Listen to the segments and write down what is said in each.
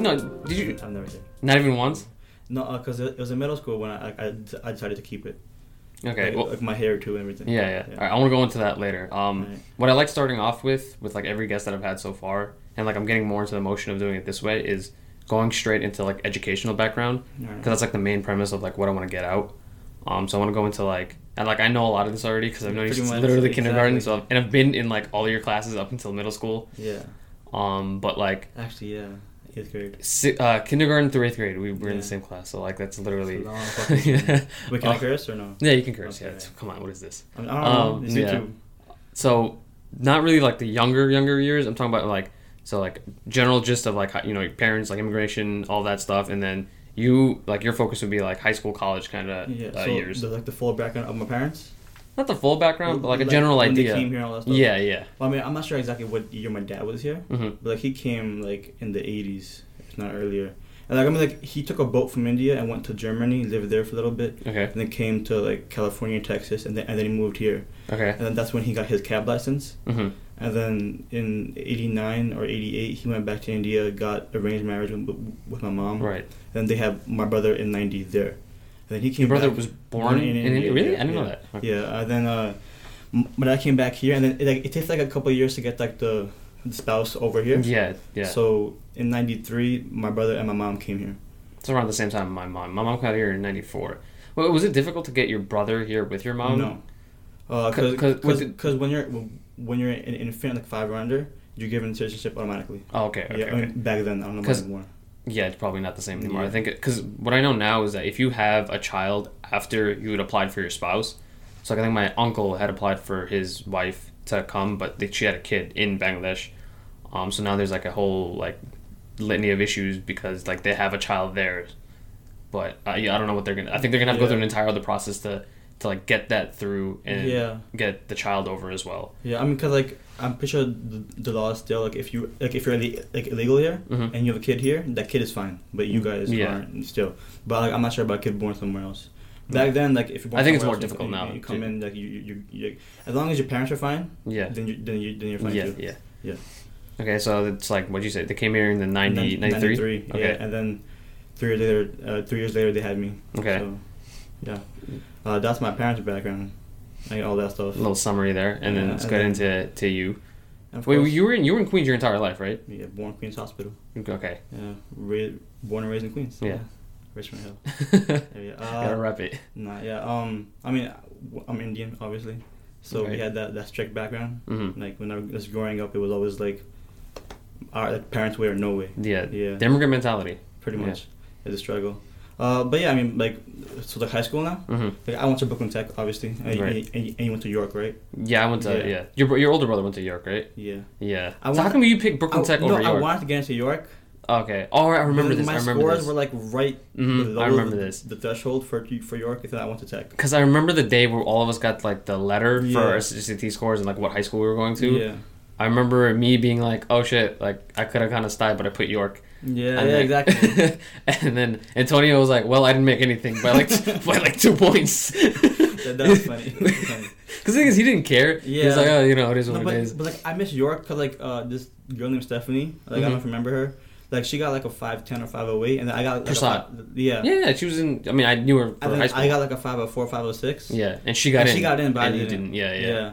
Really? Did you no? Did you I've never did. not even once? No, because it, it was in middle school when I, I, I decided to keep it. Okay. Like, Well, like my hair too and everything. yeah, yeah. All right, I want to go into that later. Um, Right. what I like starting off with, with like every guest that I've had so far, and like I'm getting more into the motion of doing it this way, is going straight into like educational background because that's like the main premise of like what I want to get out. Um, so I want to go into like and like I know a lot of this already because I've known you since literally kindergarten. exactly. So and I've been in like all your classes up until middle school. Yeah. Um, but like Actually, yeah. Eighth grade. si- uh, kindergarten through eighth grade, we were in the same class. So like that's literally. It's a long fucking yeah. Wait, can I Oh. curse or no? Yeah, you can curse. Okay. Yeah, come on, what is this? I, mean, I don't know. Um, yeah. YouTube. So, not really like the younger younger years. I'm talking about like so like general gist of like you know your parents like immigration, all that stuff, and then you like your focus would be like high school, college kind of Yeah. uh, so years. the, like the full background of my parents. Not the full background, but like a general idea. Came here all that stuff. Yeah, yeah. Well, I mean, I'm not sure exactly what year my dad was here, hmm but like he came like in the 80s, if not earlier. And like I mean, like he took a boat from India and went to Germany, lived there for a little bit, Okay. and then came to like California, Texas, and then and then he moved here. Okay. And then that's when he got his cab license. hmm And then in '89 or '88, he went back to India, got arranged marriage with, with my mom. Right. And they had my brother in '90 there. Then he came. Your brother back- was born in, India. Really? I didn't know that. Okay. Yeah. And then uh, my dad came back here, and then it, like, it takes like a couple of years to get like the, the spouse over here. Yeah, yeah. So in '93, my brother and my mom came here. it's around the same time my mom. My mom got here in '94. Well, was it difficult to get your brother here with your mom? no. Uh, 'Cause- 'cause was because it- when you're when you're an infant like five or under, you're given citizenship automatically. Oh, okay. Okay. yeah, I mean, back then I don't know anymore. Yeah, it's probably not the same anymore. I think because what I know now is that if you have a child after you had applied for your spouse, so like I think my uncle had applied for his wife to come, but they, she had a kid in Bangladesh. Um, so now there's like a whole like litany of issues because like they have a child there, but uh, yeah, I don't know what they're gonna. I think they're gonna have to go through an entire other process to to like get that through and Yeah. get the child over as well. Yeah, I mean, cause like I'm pretty sure the, the law is still like if you like if you're like illegal here Mhm. and you have a kid here, that kid is fine, but you guys Yeah. aren't still. But like I'm not sure about a kid born somewhere else. Back then, like if you're born I think it's somewhere more else, difficult you, now, You, come in like you you, you, as long as your parents are fine, Yeah. then you then you then you're fine Yeah, too. yeah. Yeah. Okay, so it's like what'd you say? They came here in the 90, Nin- 93? 93, Okay. Yeah, and then three years later, uh, three years later they had me. Okay. So, yeah, uh, that's my parents' background, like all that stuff. A little summary there, and then Yeah, let's and get then- into to you. Wait, course- you were in you were in Queens your entire life, right? Yeah, born in Queens Hospital. Okay. Yeah, ra- born and raised in Queens. Yeah. Richmond Hill. Gotta Yeah, yeah. Uh, rep it. nah, yeah. Um, I mean, I'm Indian, obviously, so we had that that strict background. hmm Like when I was growing up, it was always like, our like, parents' way or no way. Yeah. Yeah. The immigrant mentality. Pretty Yeah. much, it's a struggle. Uh, but yeah, I mean, like, so like high school now. hmm Like I went to Brooklyn Tech, obviously, and, Right. and, and you went to York, right? Yeah, I went to yeah. Yeah. Your your older brother went to York, right? Yeah. Yeah. I so how want- come you picked Brooklyn I, Tech no, over I wanted to get into York. okay. Oh, I remember this. My I remember scores this. were like right Mhm, below I remember the, this. the threshold for for York, and then I went to Tech. Because I remember the day where all of us got like the letter for Yeah. our SAT scores and like what high school we were going to. Yeah. I remember me being like, "Oh shit!" Like I could have kind of stayed, but I put York. Yeah, yeah, then- exactly. and then Antonio was like, "Well, I didn't make anything by like t- by like two points." that, that was funny. That was funny. Because the thing is, he didn't care. He was like, "Oh, you know, it is what No, it is." but, but like I miss York because like uh, this girl named Stephanie. Like I don't know if you remember her. Like she got like a five ten or five oh eight, and then I got like five, yeah. yeah, she was in. I mean, I knew her for high school. I got like a five oh four, five oh six. yeah, and she got And in. she got in, but I didn't. didn't. Yeah, yeah,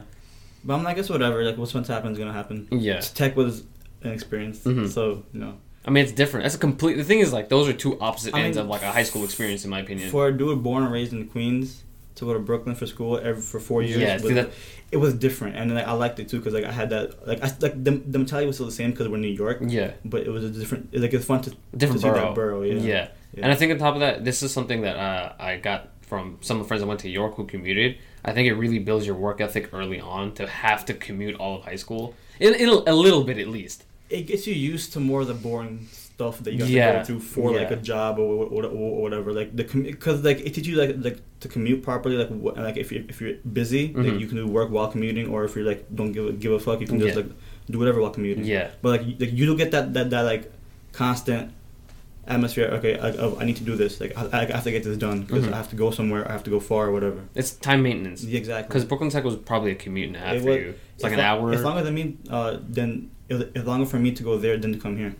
But I'm like, it's whatever. Like what's going to happen is gonna happen. yeah. Tech was an experience, Mhm. so you know. I mean, it's different. That's a complete. The thing is, like, those are two opposite I ends mean, of like a high school experience, in my opinion. For a dude born and raised in Queens to go to Brooklyn for school every, for four years, Yeah, was, that- it was different, and like I liked it too because like I had that like I like the, the mentality was still the same because we're in New York, yeah, but it was a different. Like it's fun to different to borough. that borough, yeah. yeah. Yeah. And I think on top of that, this is something that uh, I got from some of the friends that went to York who commuted. I think it really builds your work ethic early on to have to commute all of high school, in, in a, a little bit at least. It gets you used to more of the boring stuff that you have Yeah, to go through for like a job or, or, or, or whatever. Like the because like it teaches you like like to commute properly. Like wh- like if you if you're busy, like Mhm. you can do work while commuting, or if you're like don't give a, give a fuck, you can just Yeah. like do whatever while commuting. Yeah, But like you, like you don't get that that that like constant atmosphere. Okay, I, I, I need to do this. Like I, I have to get this done because Mhm. I have to go somewhere. I have to go far or whatever. it's time maintenance. Yeah, exactly. Because Brooklyn Tech was probably a commute and a half It for was- you. It's like an lo- hour. As long as I mean, uh, then it was, it's longer for me to go there than to come here.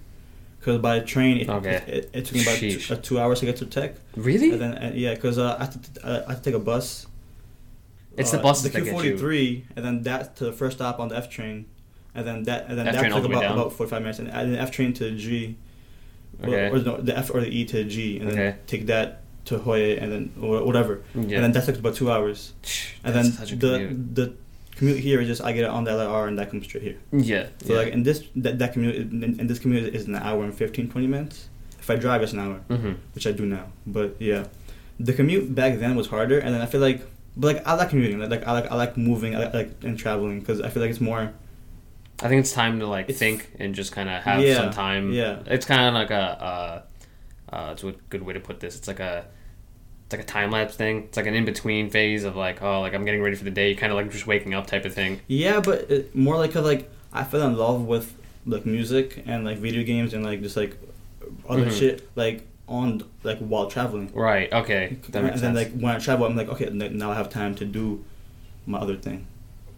Because by train, it, Okay. it, it, it took me about two, uh, two hours to get to Tech. Really? And then uh, yeah, because uh, I had to uh, I had to take a bus. It's uh, the buses the Q forty three, and then that to the first stop on the F train, and then that and then F that took about about forty five minutes, and then F train to G. or- Okay. Or, no, the F or the E to G, and then take that to Hoya, and then or whatever, Yeah. and then that took about two hours, and then the commute. the commute here is just I get it on the LR and that comes straight here. yeah. So yeah. like in this that, that commute in, in this commute is an hour and 15, 20 minutes. If I drive, it's an hour, hmm which I do now. But yeah, the commute back then was harder, and then I feel like, but like I like commuting, like, like I like I like moving, I like, like and traveling because I feel like it's more. I think it's time to like It's- think and just kind of have Yeah, some time. yeah. It's kind of like a, uh, uh, it's a good way to put this. It's like a, it's like a time lapse thing. It's like an in between phase of like, oh, like I'm getting ready for the day. Kind of like just waking up type of thing. Yeah, but it, more like 'cause, like I fell in love with like music and like video games and like just like other Mhm. shit like on like while traveling. Right. Okay. That and then sense. like when I travel, I'm like okay, now I have time to do my other thing.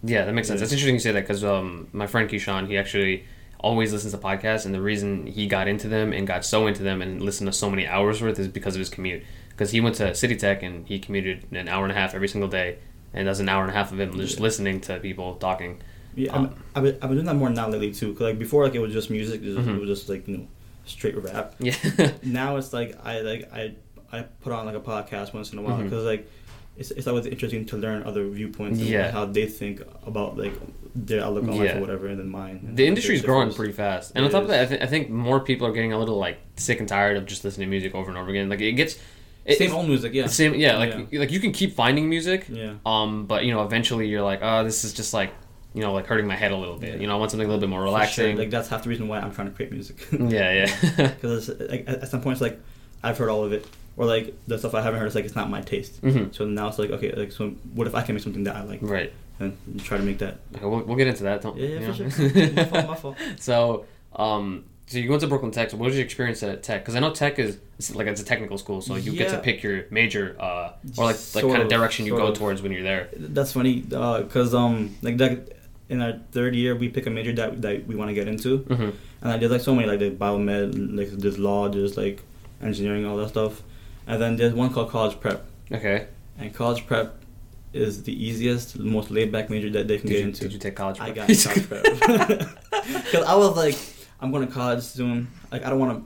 Yeah, that makes sense. That's interesting you say that because um, my friend Keyshawn, he actually always listens to podcasts, and the reason he got into them and got so into them and listened to so many hours worth is because of his commute. Because he went to City Tech and he commuted an hour and a half every single day, and that's an hour and a half of him just Yeah. listening to people talking. Yeah, Um, I've, been, I've been doing that more now lately too. Cause like before, like it was just music, it was, Mhm. it was just like you know, straight rap. Yeah. Now it's like I like I I put on like a podcast once in a while because like it's it's always interesting to learn other viewpoints and Yeah. how they think about like their outlook on life or whatever, and then mine. the industry is growing pretty fast, and It on top of that, I, th- I think more people are getting a little like sick and tired of just listening to music over and over again. Like it gets. It, Same old music, yeah. Same, yeah. Like Yeah. like you can keep finding music, Yeah. Um, but you know, eventually you're like, oh, this is just like, you know, like hurting my head a little bit. Yeah. You know, I want something a little bit more For sure. relaxing. Like that's half the reason why I'm trying to create music. yeah, yeah. Because like, at some points, like I've heard all of it, or like the stuff I haven't heard is like it's not my taste. hmm So now it's like okay, like so what if I can make something that I like Right. and try to make that. Okay, we'll, we'll get into that. Don't, Yeah, yeah, you for know? sure. my fault, my fault. So, um, so you went to Brooklyn Tech. So what was your experience at Tech? Because I know Tech is it's like it's a technical school, so you get to pick your major, uh, or like like kind of of, direction you go of. towards when you're there. That's funny because um like that in our third year we pick a major that that we want to get into, hmm and I did like so many like the biomed, like there's law, there's like engineering, all that stuff, and then there's one called college prep, Okay. and college prep is the easiest, most laid back major that they can Did get you, into. did you take college? prep? I got college prep because I was like, I'm going to college soon. Like I don't want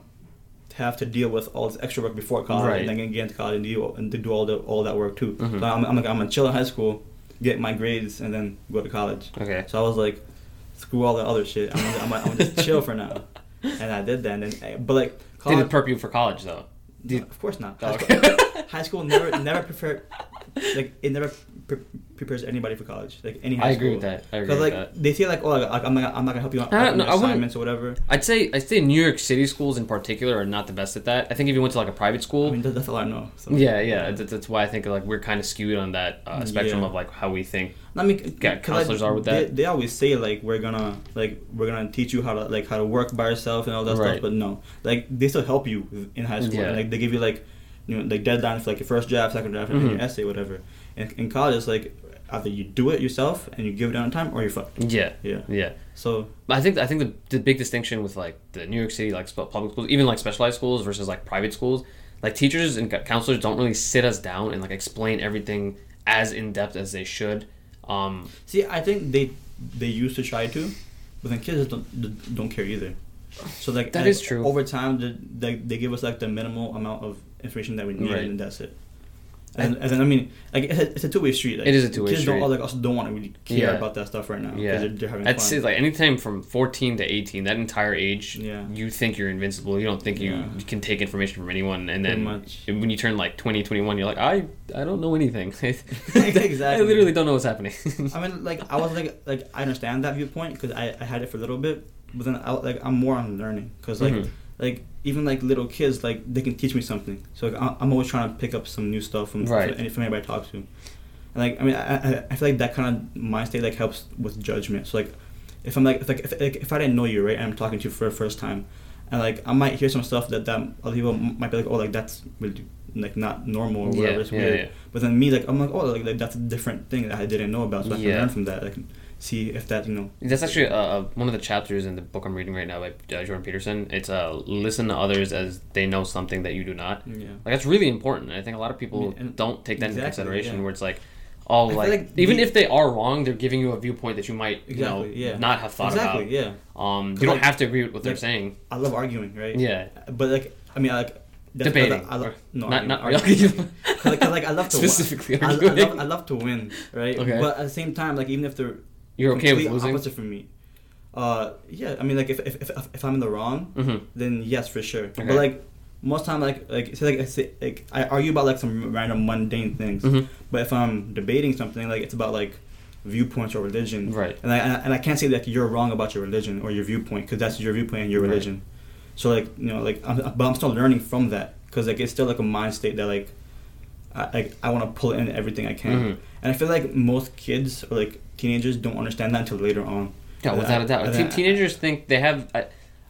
to have to deal with all this extra work before college, Right. and then get into college and do and do all the all that work too. Mhm. So I'm, I'm like I'm gonna chill in high school, get my grades, and then go to college. Okay. So I was like, screw all the other shit. I'm gonna, I'm, gonna, I'm gonna just chill for now, and I did that. And then, but like Did it prep you for college though? No, of course not. High, okay. school, high school never never prepared like it never pre- prepares anybody for college. Like any high school. I school. agree with that. I agree with that. Because with like that. they feel like oh like, I'm not I'm not gonna help you on, Uh, no, your I wouldn't- assignments or whatever. I'd say I'd say New York City schools in particular are not the best at that. I think if you went to like a private school, I mean that's all I know. So. yeah, yeah, that's, that's why I think like we're kind of skewed on that uh, spectrum Yeah. of like how we think. I mean, c- Yeah, 'cause, counselors are with they, that. They always say like we're gonna like we're gonna teach you how to like how to work by yourself and all that Right. stuff, but no, like they still help you in high school. Yeah. Like they give you like you know like deadlines for like your first draft, second draft, and Mhm. your essay, whatever. And in college, it's like either you do it yourself and you give it on time, or you're fucked. Yeah, Yeah. yeah. So I think I think the, the big distinction with like the New York City like public schools, even like specialized schools versus like private schools, like teachers and counselors don't really sit us down and like explain everything as in depth as they should. Um, see, I think they they used to try to, but then kids don't don't care either. So like that is true. Over time, the, they they give us like the minimal amount of information that we need, Right. and that's it. And, and then I mean, like it's a, it's a two way street. Like, It is a two-way kids street. Don't like also don't want to really care Yeah. about that stuff right now. Yeah. they're, they're having I'd fun. say like anytime from 14 to 18, that entire age, Yeah. you think you're invincible. You don't think you, Yeah. can take information from anyone. And then when you turn like 20, 21, you're like, I I don't know anything. Exactly. I literally don't know what's happening. I mean, like I was like like I understand that viewpoint because I, I had it for a little bit, but then I like I'm more on learning because like Mhm. like even like little kids like they can teach me something. So like, I'm always trying to pick up some new stuff from Right. from, from anybody I talk to. And like I mean I, I, I feel like that kind of mind state like helps with judgment. So like if I'm like if like if, like, if I didn't know you right and I'm talking to you for the first time, and like I might hear some stuff that that other people might be like oh like that's really like not normal or Yeah, whatever it's yeah, weird. yeah. But then me like I'm like oh like, like that's a different thing that I didn't know about so I can learn from that. Like see if that you know. That's actually uh, uh, one of the chapters in the book I'm reading right now by uh, Jordan Peterson. It's uh, listen to others as they know something that you do not. Yeah. Like that's really important. I think a lot of people I don't take that into exactly, consideration. yeah. Where it's like, oh, I like, like even the- if they are wrong, they're giving you a viewpoint that you might you know Exactly, yeah. not have thought exactly. about. Yeah. Um, you don't like- have to agree with what they're saying. I love arguing, right? Yeah, But like, I mean, I like. that's debating. I, I love, no, not arguing, not arguing. Like, like I love to specifically. I, I, arguing. love, I love to win, right? Okay. But at the same time, like even if they're You're okay with losing. opposite from me, uh, yeah. I mean, like if if, if, if I'm in the wrong, hmm then yes, for sure. Okay. But like most time, like like say like I say like I argue about like some random mundane things. hmm But if I'm debating something, like it's about like viewpoints or religion, Right. and I and I- can't say that you're wrong about your religion or your viewpoint because that's your viewpoint and your Right. religion. So like you know like I'm, but I'm still learning from that because like it's still like a mind state that like I like I want to pull in everything I can, Mhm. and I feel like most kids or like teenagers don't understand that until later on. Yeah, And without I- a doubt. Te- I- teenagers think they have. I,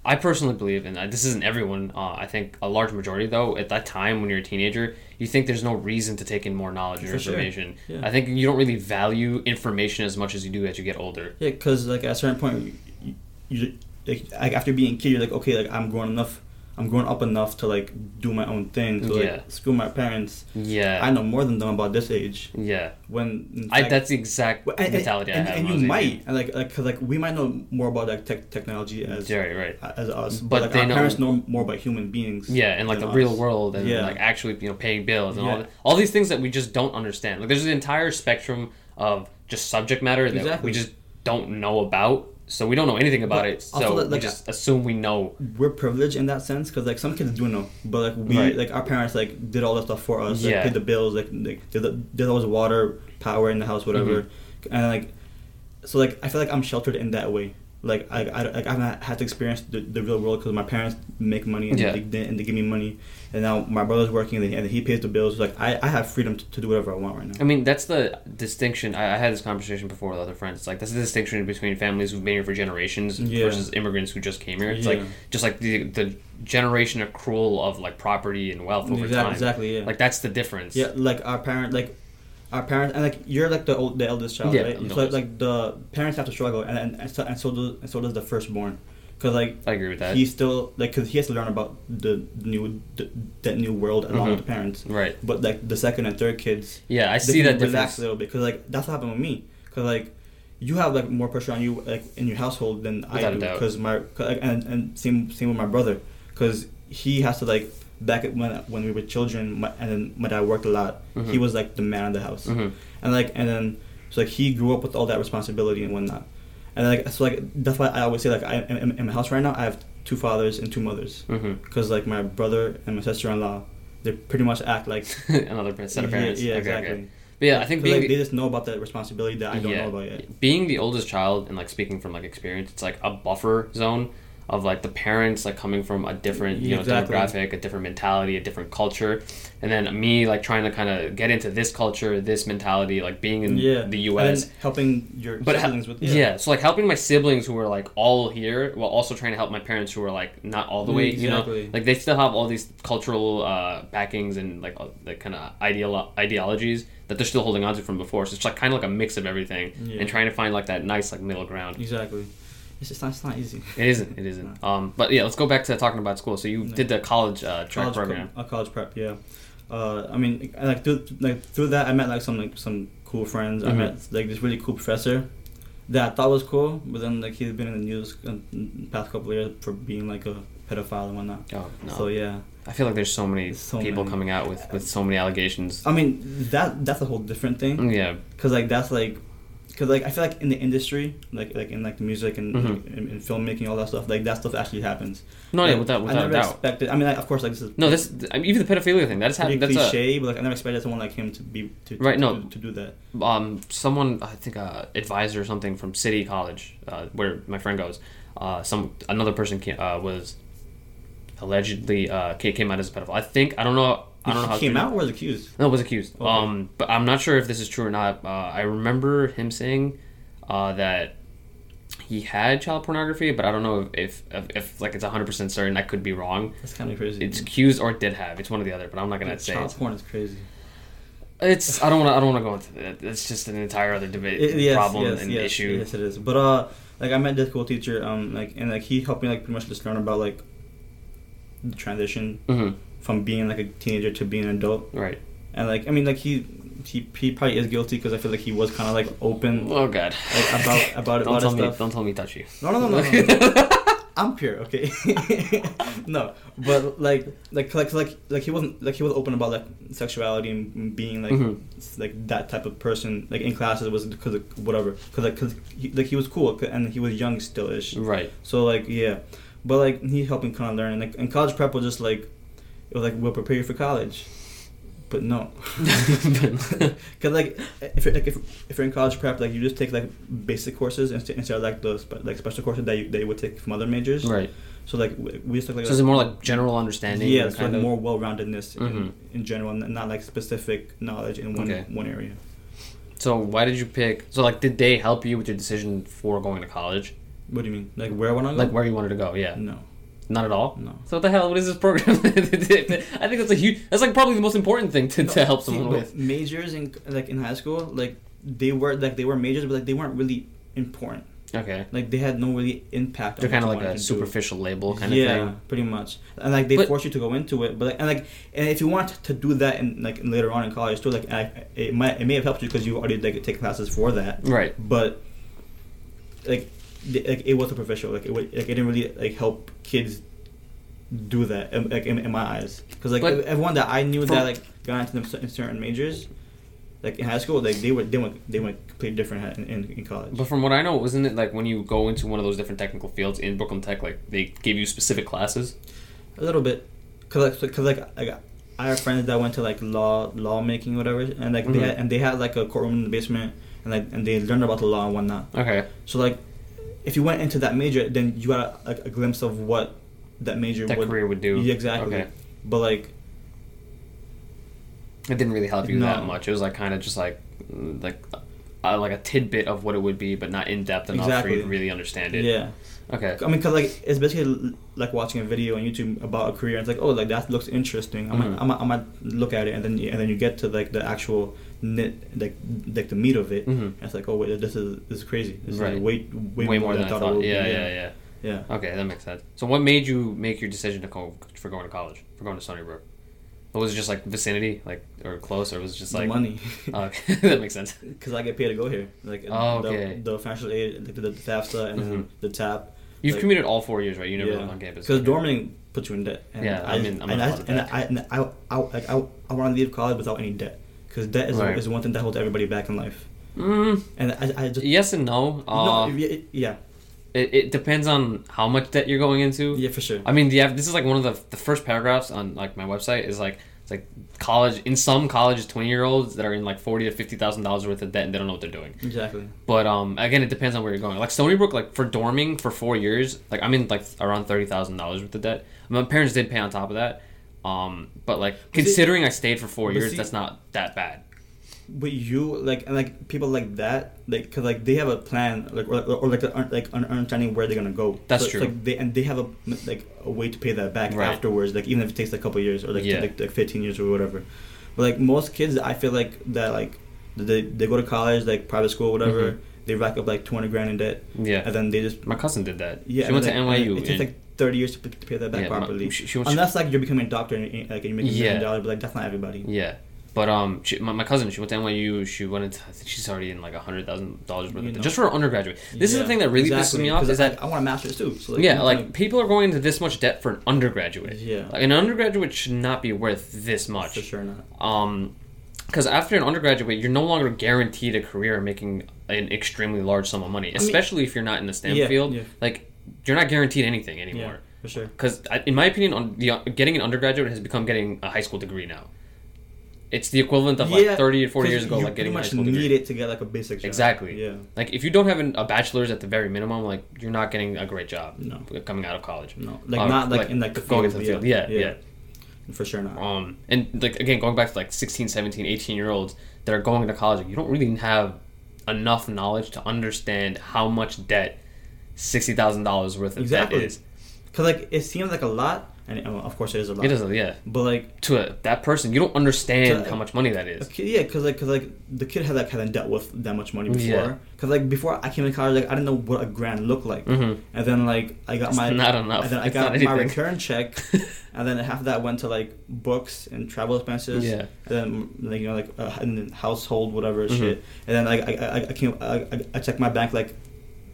I personally believe, and this isn't everyone. Uh, I think a large majority, though, at that time when you're a teenager, you think there's no reason to take in more knowledge or For sure. information. Yeah. I think you don't really value information as much as you do as you get older. Yeah, because like at a certain point, you, you like, like after being a kid, you're like, okay, like I'm grown enough, I'm grown up enough to like do my own thing. So Yeah. like screw my parents. Yeah. I know more than them about this age. Yeah. When in I, that's the exact Well, and, and- mentality and, I had. and I you might and like like because like we might know more about like tech technology as Right, right. as us, But but, like, our know- parents know more about human beings. Yeah, and like the real world, and Yeah. like actually, you know, paying bills and all Yeah. that, all these things that we just don't understand. Like, there's an entire spectrum of just subject matter that Exactly. we just don't know about. So we don't know anything about But it. So that, we just assume we know. We're privileged in that sense because like some kids do know, but like we Right. like our parents like did all that stuff for us. Like, Yeah. paid the bills, like, like did, the, did all the water, power in the house, whatever, Mm-hmm. and like so like I feel like I'm sheltered in that way. Like I, I, like, I haven't had to experience the, the real world because my parents make money and, Yeah. they, they, and they give me money, and now my brother's working and, and he pays the bills. Like I, I have freedom to, to do whatever I want right now. I mean, that's the distinction. I, I had this conversation before with other friends. It's like that's the distinction between families who've been here for generations Yeah. versus immigrants who just came here. It's Yeah. like just like the the generation accrual of like property and wealth over exactly, time. exactly, yeah. Like that's the difference. Yeah, like our parent, like our parents, and like you're like the old, the eldest child, Yeah, right? So like the parents have to struggle, and and, and, so, and so does and so does the firstborn, because like I agree with that. he's still like because he has to learn about the new the, that new world along Mhm. with the parents. right. But like the second and third kids, Yeah, I see that relax difference. a little bit because like that's what happened with me. Because like you have like more pressure on you like in your household than I Without a do. Because my 'cause, like, and and same same with my brother because he has to like back at when when we were children my, and then my dad worked a lot. He Mhm. was like the man of the house hmm and like and then so like he grew up with all that responsibility and whatnot and like so like that's why i always say like i in, in my house right now i have two fathers and two mothers. Mm-hmm. Because like my brother and my sister-in-law they pretty much act like Another set of parents. yeah, yeah Okay, okay. exactly. But yeah, I think being like, they just know about the responsibility that i don't yeah, know about yet. Being the oldest child and like speaking from like experience, it's like a buffer zone of like the parents like coming from a different you know Exactly. demographic, a different mentality, a different culture, and then me like trying to kind of get into this culture, this mentality, like being in yeah the U.S. helping your But siblings with yeah. so like helping my siblings who are like all here, while also trying to help my parents who are like not all the way, you know, like they still have all these cultural uh, backings and like uh, like kind of ideal ideologies that they're still holding on to from before. So it's like kind of like a mix of everything Yeah. and trying to find like that nice like middle ground. exactly it's just not, it's not easy It isn't. It isn't. Um, but yeah, let's go back to talking about school. So you No. did the college uh, track college program. Prep, a college prep, yeah. Uh, I mean, I, like through like through that, I met like some like some cool friends. I Mhm. met like this really cool professor that I thought was cool, but then like he's been in the news uh, the past couple of years for being like a pedophile and whatnot. Oh no! So yeah, I feel like there's so many So people many. coming out with, with so many allegations. I mean that that's a whole different thing, Yeah. cause like that's like. Cause like I feel like in the industry, like like in like the music and Mhm. in, in filmmaking, all that stuff, like that stuff actually happens. No, yeah, Like, without I without a never doubt. expected. I mean, like, of course, like this is No, this I mean, even the pedophilia thing that is happening. That's a, cliche, but like I never expected someone like him to be to Right, no. to, to do that. um, someone I think uh, advisor or something from City College, uh, where my friend goes. Uh, some another person came, uh, was allegedly uh, came out as a pedophile. I think I don't know. I don't know how he came true- out or was accused. No, was accused. Okay. Um, but I'm not sure if this is true or not. Uh, I remember him saying uh, that he had child pornography, but I don't know if if, if, like it's 100 percent certain. I could be wrong. That's kind of crazy. It's accused or did have. It's one or the other. But I'm not gonna say. child It's, porn is crazy. It's I don't want to I don't want to go into it. It's just an entire other debate It- yes, problem yes, and yes, issue. Yes, it is. But uh, like I met this cool teacher, um, like and like he helped me like pretty much just learn about like the transition hmm from being like a teenager to being an adult, Right. and like I mean like he he he probably is guilty because I feel like he was kind of like open Oh God. like about about don't about tell me stuff. don't tell me touch you. No, no, no, no, no. I'm pure, okay. no, but like, like, like, like, like he wasn't like he was open about like sexuality and being like Mhm. like that type of person like in classes was because of whatever because like cause he, like he was cool and he was young still ish. Right. So like yeah, but like he helped me kind of learn and like and college prep was just like it was like we'll prepare you for college, but no. Cause like if you're, like if, if you're in college prep, like you just take like basic courses instead, instead of like the spe- like special courses that you, that you would take from other majors. right. So like we just took like So is it more like general understanding? yeah, it's like of? more well-roundedness Mhm. in, in general, and not like specific knowledge in one Okay. one area. So why did you pick? So like, did they help you with your decision for going to college? What do you mean? Like where I want to go? Like where you wanted to go? Yeah. no, Not at all. no. So what the hell? What is this program? I think that's a huge. That's like probably the most important thing to, to help someone but with. majors in like in high school, like they were like they were majors, but like they weren't really important. Okay. Like they had no really impact. They're kind of like a to do. superficial label kind yeah, of thing. Yeah, pretty much. And like they But- force you to go into it, but like, and like and if you want to do that in like later on in college too, like I, it might it may have helped you because you already like take classes for that, Right. but like like it was superficial. Like it like it didn't really like help kids do that um, like in, in my eyes because like But- everyone that I knew that like got into them in certain majors. Like in high school, like they were they went they went completely different in, in, in college. But from what I know, wasn't it like when you go into one of those different technical fields in Brooklyn Tech, like they gave you specific classes? A little bit, cause like, cause like, like I have friends that went to like law lawmaking whatever, and like they Mhm. had and they had like a courtroom in the basement, and like and they learned about the law and whatnot. Okay. So like, if you went into that major, then you got like a glimpse of what that major That would career would do. Yeah, exactly. Okay. But like, It didn't really help you No. that much. It was like kind of just like mm, like uh, like a tidbit of what it would be, but not in depth enough for you to really understand it. yeah, Okay. I mean, cause like it's basically like watching a video on YouTube about a career. And it's like, oh, like that looks interesting. I'm might, Mhm. I might, I might look at it, and then you, and then you get to like the actual nit, like like the meat of it. Mhm. And it's like, oh wait, this is this is crazy. This Right. is way way, Way, more than I it thought. would be. Yeah, yeah, yeah, yeah. Okay, that makes sense. So, what made you make your decision to go for going to college, for going to Stony Brook? What was it just like vicinity, like or close, or was it just The like money, okay, that makes sense. because I get paid to go here. Like Oh, the, okay. the financial aid, like the, the FAFSA, and Mhm. then the TAP. You've Like- commuted all four years, right? You never lived on campus. Because Okay. dorming puts you in debt. And Yeah, I, I'm in- I'm and in I, a lot of and. I, and I, I, like, I, I want to leave college without any debt. Because debt is, Right. is one thing that holds everybody back in life. Mm, And I, I just yes and no. Uh, no, yeah, yeah, it, it depends on how much debt you're going into. yeah, for sure. I mean, the this is like one of the the first paragraphs on like my website is like it's like college in some colleges twenty year olds that are in like forty to fifty thousand dollars worth of debt and they don't know what they're doing. Exactly. But um, again, it depends on where you're going. Like Stony Brook, like for dorming for four years, like I'm in like around thirty thousand dollars worth of debt. My parents did pay on top of that. Um, but like it- considering I stayed for four years, see- that's not that bad. But you like and like people like that, like because like they have a plan, like or, or like a, like an understanding where they're gonna go. That's So true. Like they and they have a like a way to pay that back Right. afterwards. Like even if it takes a couple years or like Yeah. like, like fifteen years or whatever. But like most kids, I feel like that like they they go to college, like private school, whatever. Mhm. They rack up like two hundred grand in debt, Yeah, and then they just my cousin did that. yeah. she went to then- and NYU. It and- like thirty years to, p- to pay that back yeah, my- properly. she, Unless like you're becoming a doctor and and, like you're making Yeah. million dollars, but like that's not everybody. Yeah, but um, she, my, my cousin, she went to NYU. She went into. I think she's already in like a hundred thousand dollars worth You of know. just for an undergraduate. This is the thing that really exactly, pisses me off is I- that I want a master's too. So like, yeah, like people are going into this much debt for an undergraduate. Yeah. like, an undergraduate should not be worth this much. for sure not. Um, because after an undergraduate, you're no longer guaranteed a career making an extremely large sum of money, mean- especially if you're not in the STEM Yeah, field. yeah. Like, you're not guaranteed anything Yeah, anymore. for sure. Because, in my opinion, on the getting an undergraduate has become getting a high school degree now. It's the equivalent of like 30 or 40 years ago, like getting a high school much degree. need it to get like a basic job. Exactly. Yeah. Like, if you don't have an, a bachelor's at the very minimum, like, you're not getting a great job No. coming out of college. No. Like Uh, not like, like, in like the going field, into the field. Yeah, yeah. For sure not. Um, and like again, going back to like 16, 17, 18 year olds that are going to college, you don't really have enough knowledge to understand how much debt sixty thousand dollars worth of Exactly. debt is. Cause like it seems like a lot, and of course it is a lot. It is, yeah. But like To a, that person, you don't understand To- how much money that is. kid, yeah, cause like cause like the kid had like hadn't dealt with that much money before. Yeah. Cause like before I came to college, like I didn't know what a grand looked like. Mm-hmm. And then like I got It's my not enough. And then I It's got my return check, and then half of that went to like books and travel expenses. Yeah. And then like you know like uh, and then household whatever Mhm. shit. And then like I I, I came I, I- I checked my bank like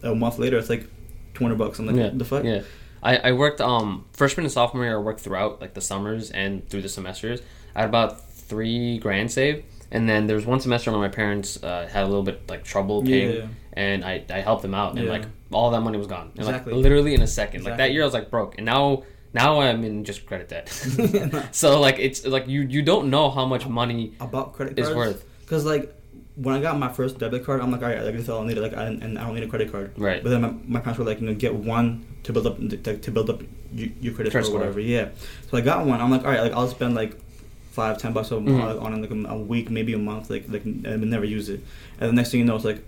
a month later. It's like two hundred bucks. I'm like yeah. the fuck. Yeah. I, I worked um freshman and sophomore year. I worked throughout like the summers and through the semesters. I had about three grand saved, and then there was one semester when my parents uh, had a little bit like trouble paying, Yeah. and I, I helped them out, and Yeah. like all that money was gone, and, Exactly. like literally in a second. Exactly. Like that year, I was like broke, and now now I'm in just credit debt. so like it's like you you don't know how much money About credit cards, is worth. Because like when I got my first debit card, I'm like, all right, like this is all I need. Like, I, and I don't need a credit card. Right. But then my, my parents were like, you know, get one to build up to, to build up your, your credit score or whatever. Yeah. So I got one. I'm like, all right, like I'll spend like five, ten bucks a Mhm. month on it, like a, a week, maybe a month, like like and never use it. And the next thing you know, it's like.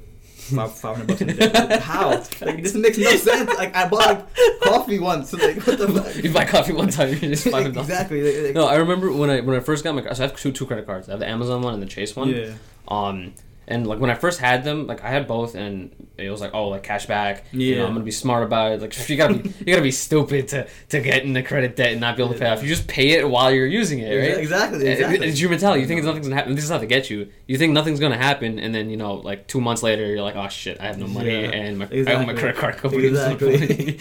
Five five hundred bucks in debt. How? Like this makes no sense. Like I bought like coffee once. So like what the fuck? you buy coffee one time, you just five dollars. exactly. Like, like- No, I remember when I when I first got my so I have two two credit cards. I have the Amazon one and the Chase one. Yeah. Um, and like when I first had them, like I had both, and it was like, oh, like cash back. You know, Yeah. I'm gonna be smart about it. Like you gotta be you gotta be stupid to to get in the credit debt and not be able to pay off. You just pay it while you're using it, right? Exactly. It- Exactly. It's your mentality. You think nothing's gonna happen. This is how they get you. You think nothing's gonna happen, and then you know, like two months later, you're like, oh shit, I have no money, Yeah, and my, I owe my credit card company. Exactly.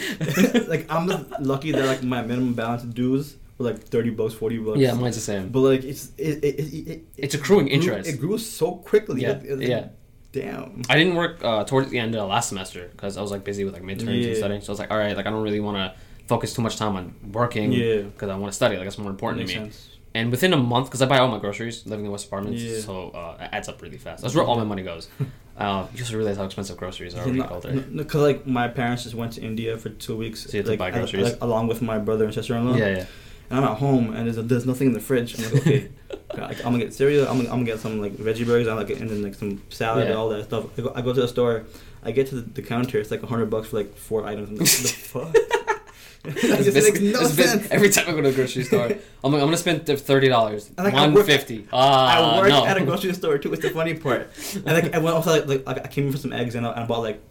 like I'm lucky that like my minimum balance dues like thirty bucks, forty bucks. yeah, mine's the same. But like it's it it, it, it It's accruing grew- interest. It grew so quickly. Yeah, Like, like, yeah. Damn. I didn't work uh, towards the end of the last semester because I was like busy with like midterms Yeah. and studying. So I was like, all right, like I don't really want to focus too much time on working Yeah. because I want to study. Like that's more important Makes to me. sense. And within a month, because I buy all my groceries living in the West Apartments, Yeah. so uh, it adds up really fast. That's where all my money goes. uh, you just realize how expensive groceries are when you go there. Because like my parents just went to India for two weeks. So you have to like, buy I- groceries? like, along with my brother and sister in law. Yeah, yeah. And I'm at home and there's, there's nothing in the fridge. I'm like, okay, I'm gonna get cereal. I'm gonna, I'm gonna get some like veggie burgers. I'm like, and then like some salad Yeah. and all that stuff. I go, I go to the store. I get to the, the counter. It's like a hundred bucks for like four items. I'm like, what the fuck? It's it just no. Every time I go to the grocery store, I'm like, I'm gonna spend thirty dollars, And, like, I one fifty. I Ah, work no. at a grocery store too. It's the funny part. And like, I went also like, like, I came in for some eggs and I, I bought like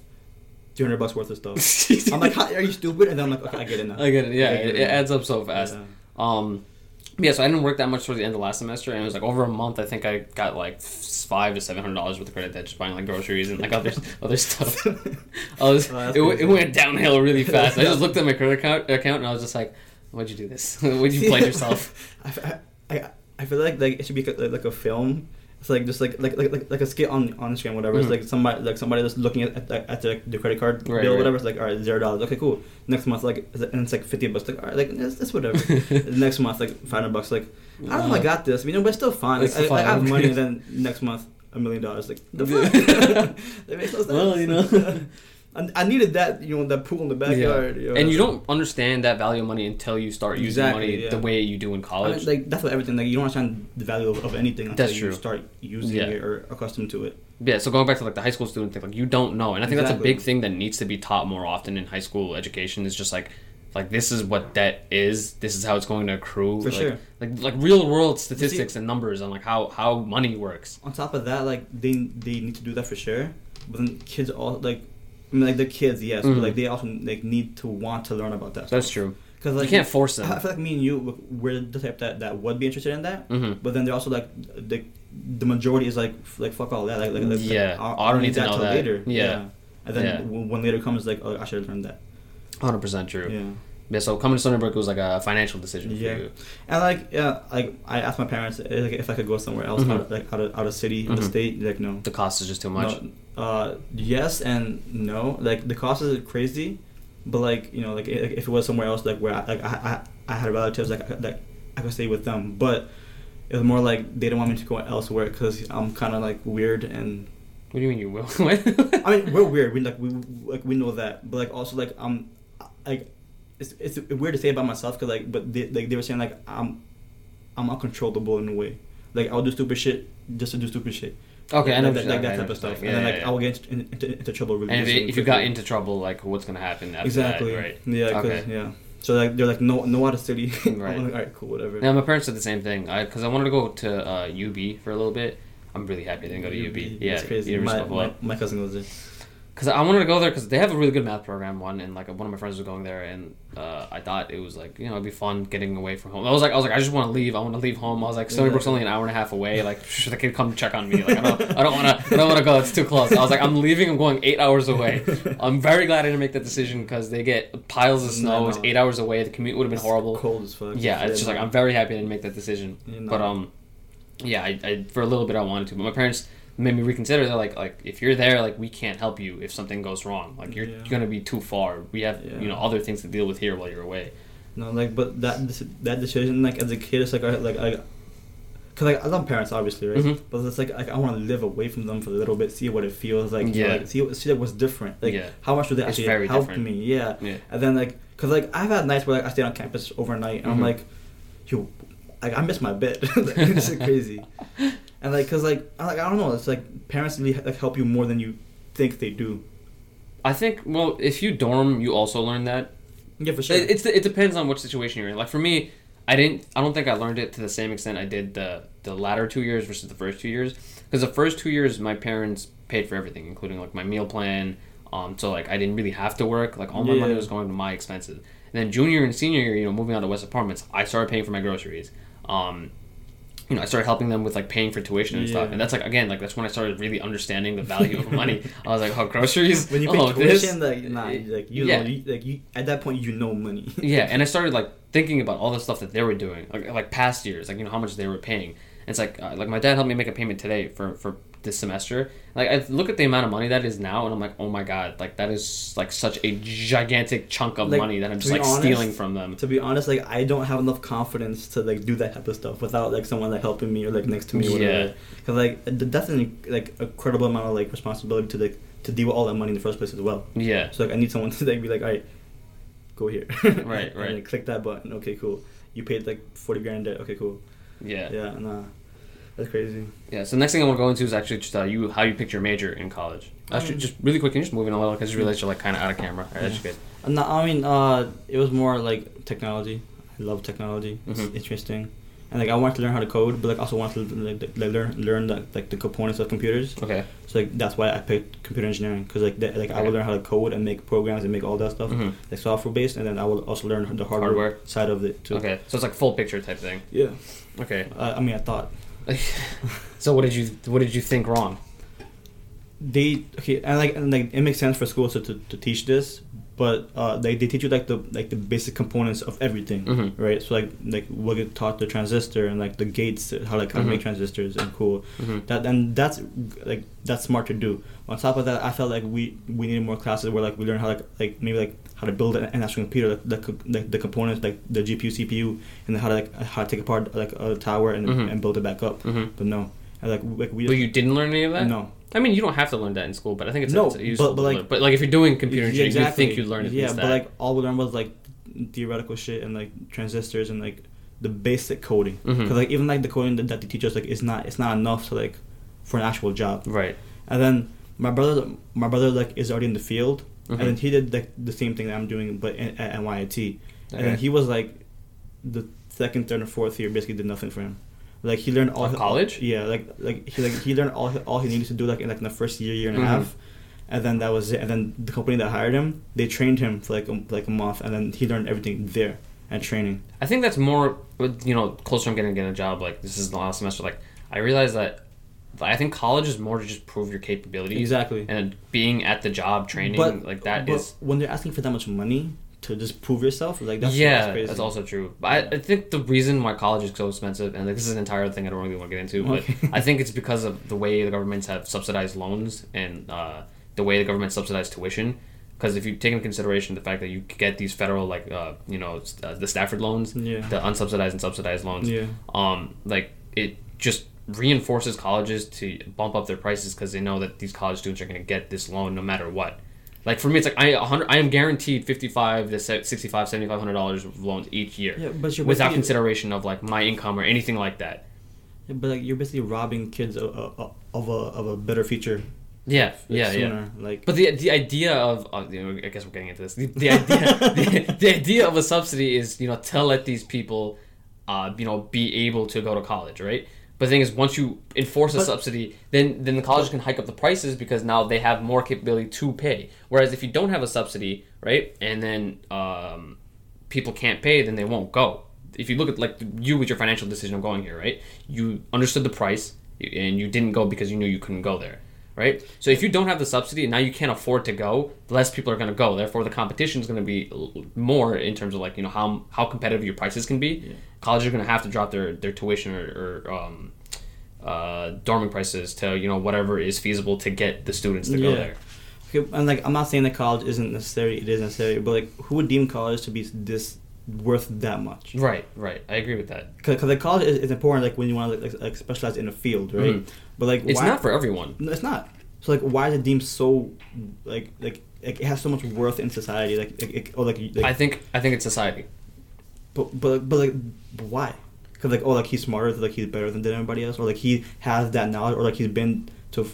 two hundred bucks worth of stuff. I'm like, are you stupid? And then I'm like, okay, I get it now. I get it. Yeah, get it, it it adds up so fast. Yeah. Um, yeah, so I didn't work that much towards the end of last semester, and it was like over a month. I think I got like five to seven hundred dollars worth of credit debt just buying like groceries and like other other stuff. I was Oh, it, it went downhill really fast. I just looked at my credit account, account and I was just like, "Why'd you do this? Why'd you play yourself?" I, I, I, I feel like like it should be like, like a film. It's like just like like like like, like a skit on on Instagram, whatever. Mhm. It's like somebody like somebody just looking at at, the- at the, the credit card Right, bill, right. whatever. It's like all right, zero dollars. Okay, cool. Next month, like and it's like fifty bucks. Like all right, like it's, it's whatever. next month, like five hundred bucks. Like I don't know, if I got this. You know, but it's still fine. Like, I, I have money, and then next month a million dollars. Like the fuck? that makes no sense. Well, you know. I, I needed that, you know, that pool in the backyard. Yeah. You know, And you don't understand that value of money until you start using Exactly, money yeah. the way you do in I college. mean, like that's what everything. Like you don't understand the value of, of anything until That's you true. start using Yeah. it or accustomed to it. Yeah, so going back to like the high school student thing, like you don't know, and I think that's a big thing that needs to be taught more often in high school education. Is just like, like this is what debt is. This is how it's going to accrue. For like, sure. Like like real world statistics and numbers on like how how money works. On top of that, like they they need to do that for sure. But then kids all like, I mean, like the kids, yes, Mhm. but like they also like need to want to learn about that. That's stuff. true. Because like you can't force I them. I feel like me and you, we're the type that that would be interested in that. hmm But then they're also like the the majority is like like fuck all that. Like, like, like Yeah, I'll, I don't need to know till that. later. Yeah. And then Yeah. when, when later comes, like oh, I should have learned that. Hundred percent true. Yeah. Yeah. So coming to Stony Brook was like a financial decision Yeah. for you. And like yeah, like I asked my parents uh, like, if I could go somewhere else Mhm. out of, like out of out of city, out of Mhm. state. Like no. The cost is just too much. No, uh, yes and no. Like the cost is crazy, but like you know, like i- if it was somewhere else, like where I, like I, I, I had relatives, like I, could- like I could stay with them. But it was more like they didn't want me to go elsewhere because I'm kind of like weird and What do you mean you will? I mean we're weird. We like we like we know that, but like also like I'm like it's it's weird to say about myself because like but they like they were saying like I'm I'm uncontrollable in a way. Like I'll do stupid shit just to do stupid shit. okay, I know like, that, like that type of stuff. saying. and then Yeah, like yeah, I will get into, into, into trouble really And if, it, if you got into trouble, like what's gonna happen after exactly that, right? yeah 'cause- Okay. yeah So like they're like no no out of city. Right. Like, all right, cool, whatever. Yeah, my parents did the same thing. I because I wanted to go to uh, UB for a little bit. I'm really happy I didn't go to UB. Yeah, that's crazy. My, my, my cousin goes there. Because I wanted to go there because they have a really good math program. One and like one of my friends was going there, and uh, I thought it was like you know it'd be fun getting away from home. I was like I was like I just want to leave. I want to leave home. I was like Stony Brook's only an hour and a half away. Like should the kid come check on me? Like I don't I don't want to I don't want to go. It's too close. I was like I'm leaving. I'm going eight hours away. I'm very glad I didn't make that decision because they get piles of snow. No, It's eight hours away. The commute would have been It's horrible. Cold as fuck. Yeah, it's just like I'm very happy I didn't make that decision. You know. But um, yeah, I, I for a little bit I wanted to, but my parents made me reconsider. They're like, like if you're there, like we can't help you if something goes wrong. Like you're Yeah. gonna be too far. We have Yeah. you know other things to deal with here while you're away. No, like, but that that decision, like, as a kid, it's like, I, like, I, cause like I love parents, obviously, right? Mhm. But it's like, like I want to live away from them for a little bit, see what it feels like, Yeah. like, see, what- see like what's different, like, Yeah. how much would they It's actually help different. me? Yeah. Yeah. And then like, cause like I've had nights where like I stayed on campus overnight, and I'm Mhm. like, yo, like I miss my bed. is crazy. And like, cause like, I like I don't know, it's like parents really like help you more than you think they do. I think well, if you dorm, you also learn that. Yeah, for sure. It, it's it depends on which situation you're in. Like for me, I didn't. I don't think I learned it to the same extent I did the the latter two years versus the first two years. Because the first two years, my parents paid for everything, including like my meal plan. Um, so like I didn't really have to work. Like all my money was going to my expenses. And then junior and senior year, you know, moving out to West Apartments, I started paying for my groceries. Um, you know, I started helping them with like paying for tuition and stuff. And that's like again, like that's when I started really understanding the value of money. I was like, oh, groceries. when you pay oh, this. tuition, like nah, like you Yeah. know, like you at that point you know money. yeah, and I started like thinking about all the stuff that they were doing, like like past years, like you know how much they were paying. And it's like uh, like my dad helped me make a payment today for for this semester. Like I look at the amount of money that is now, and I'm like, oh my god, like that is like such a gigantic chunk of Like, money that I'm just like honest, stealing from them. to be honest, like I don't have enough confidence to like do that type of stuff without like someone like helping me or like next to me or Yeah. Because like th- that's an, like a credible amount of like responsibility to like to deal with all that money in the first place as well. Yeah, So like I need someone to like be like, all right, go here. Right, and, right. like, click that button. Okay, cool. You paid like forty grand debt. Okay, cool. yeah, yeah. Yeah, nah, that's crazy. Yeah. So the next thing I want to go into is actually just uh, you how you picked your major in college. Actually, Um, just really quick, can you just move in a little because you realize you're like kind of out of camera. All right, that's good. Uh, No, I mean, uh, it was more like technology. I love technology. It's Mhm. interesting, and like I wanted to learn how to code, but like also wanted to like, like learn learn the, like the components of computers. Okay. So like that's why I picked computer engineering because like that, like I Okay. would learn how to code and make programs and make all that stuff Mhm. like software based, and then I will also learn the hardware, Hardware. side of it too. Okay. So it's like full picture type thing. Yeah. Okay. Uh, I mean, I thought so what did you what did you think wrong? they okay and like and like it makes sense for schools to, to, to teach this but uh they, they teach you like the like the basic components of everything Mhm. right so like like we'll get taught the transistor and like the gates how like how to Mhm. make transistors and cool Mhm. that and that's like that's smart to do on top of that i felt like we we needed more classes where like we learn how like like maybe like how to build an, actual computer like the, like the components like the gpu cpu and then how to like how to take apart like a tower and, Mhm. and build it back up Mhm. but no and, like like we But you didn't learn any of that. no I mean, you don't have to learn that in school, but I think it's, No, it's useful. but- but like- but like if you're doing computer engineering, you think you learn yeah, but that. like all we learned was like theoretical shit and like transistors and like the basic coding. Because like even like the coding that, that they teach us like is not it's not enough to like for an actual job. right. And then my brother my brother like is already in the field, Mhm. and then he did like the same thing that I'm doing but in, at NYIT, and then he was like the second, third, and fourth year basically did nothing for him. Like he learned all Of college? yeah, like like he like he learned all all he needed to do like in like in the first year year and Mhm. a half, and then that was it. And then the company that hired him, they trained him for like a, like a month, and then he learned everything there and training. I think that's more, you know, closer I'm getting to getting a job. Like this is the last semester. Like I realized that I think college is more to just prove your capabilities. Exactly. And being at the job training like that but is. when they're asking for that much money to just prove yourself, like that's yeah, that's, that's also true. But I, I think the reason why college is so expensive, and this is an entire thing I don't really want to get into, but Okay. I think it's because of the way the governments have subsidized loans and uh, the way the government subsidized tuition. Because if you take into consideration the fact that you get these federal, like uh, you know, uh, the Stafford loans, Yeah. the unsubsidized and subsidized loans, Yeah. um, like it just reinforces colleges to bump up their prices because they know that these college students are going to get this loan no matter what. Like for me, it's like I hundred, I am guaranteed fifty five to se- 65 7500 dollars of loans each year, Yeah, but without consideration of like my income or anything like that. Yeah, but like you're basically robbing kids of, of, of a of a better future Yeah, like, yeah, yeah. Like, But the the idea of uh, you know, I guess we're getting into this. The, the idea the, the idea of a subsidy is you know to let these people, uh, you know, be able to go to college, right? But the thing is, once you enforce a But- subsidy, then then the colleges can hike up the prices because now they have more capability to pay. Whereas if you don't have a subsidy, right, and then um, people can't pay, then they won't go. If you look at like you with your financial decision of going here, right? You understood the price and you didn't go because you knew you couldn't go there, right? So if you don't have the subsidy and now you can't afford to go, less people are going to go. Therefore, the competition is going to be more in terms of like you know how how competitive your prices can be. Colleges are going to have to drop their their tuition or, or um, uh, dorming prices to you know whatever is feasible to get the students to go there. okay, and like I'm not saying that college isn't necessary. It is necessary, but like, who would deem college to be this worth that much? Right, right. I agree with that. Because like college is, is important, like when you want to like, like specialize in a field, right? Mhm. But like, It's why, not for everyone. No, it's not. So like, why is it deemed so like like, like it has so much worth in society? Like, like it, or like, like I think I think it's society. But but but like, why? Because like, oh, like he's smarter, like he's better than everybody else, or like he has that knowledge, or like he's been to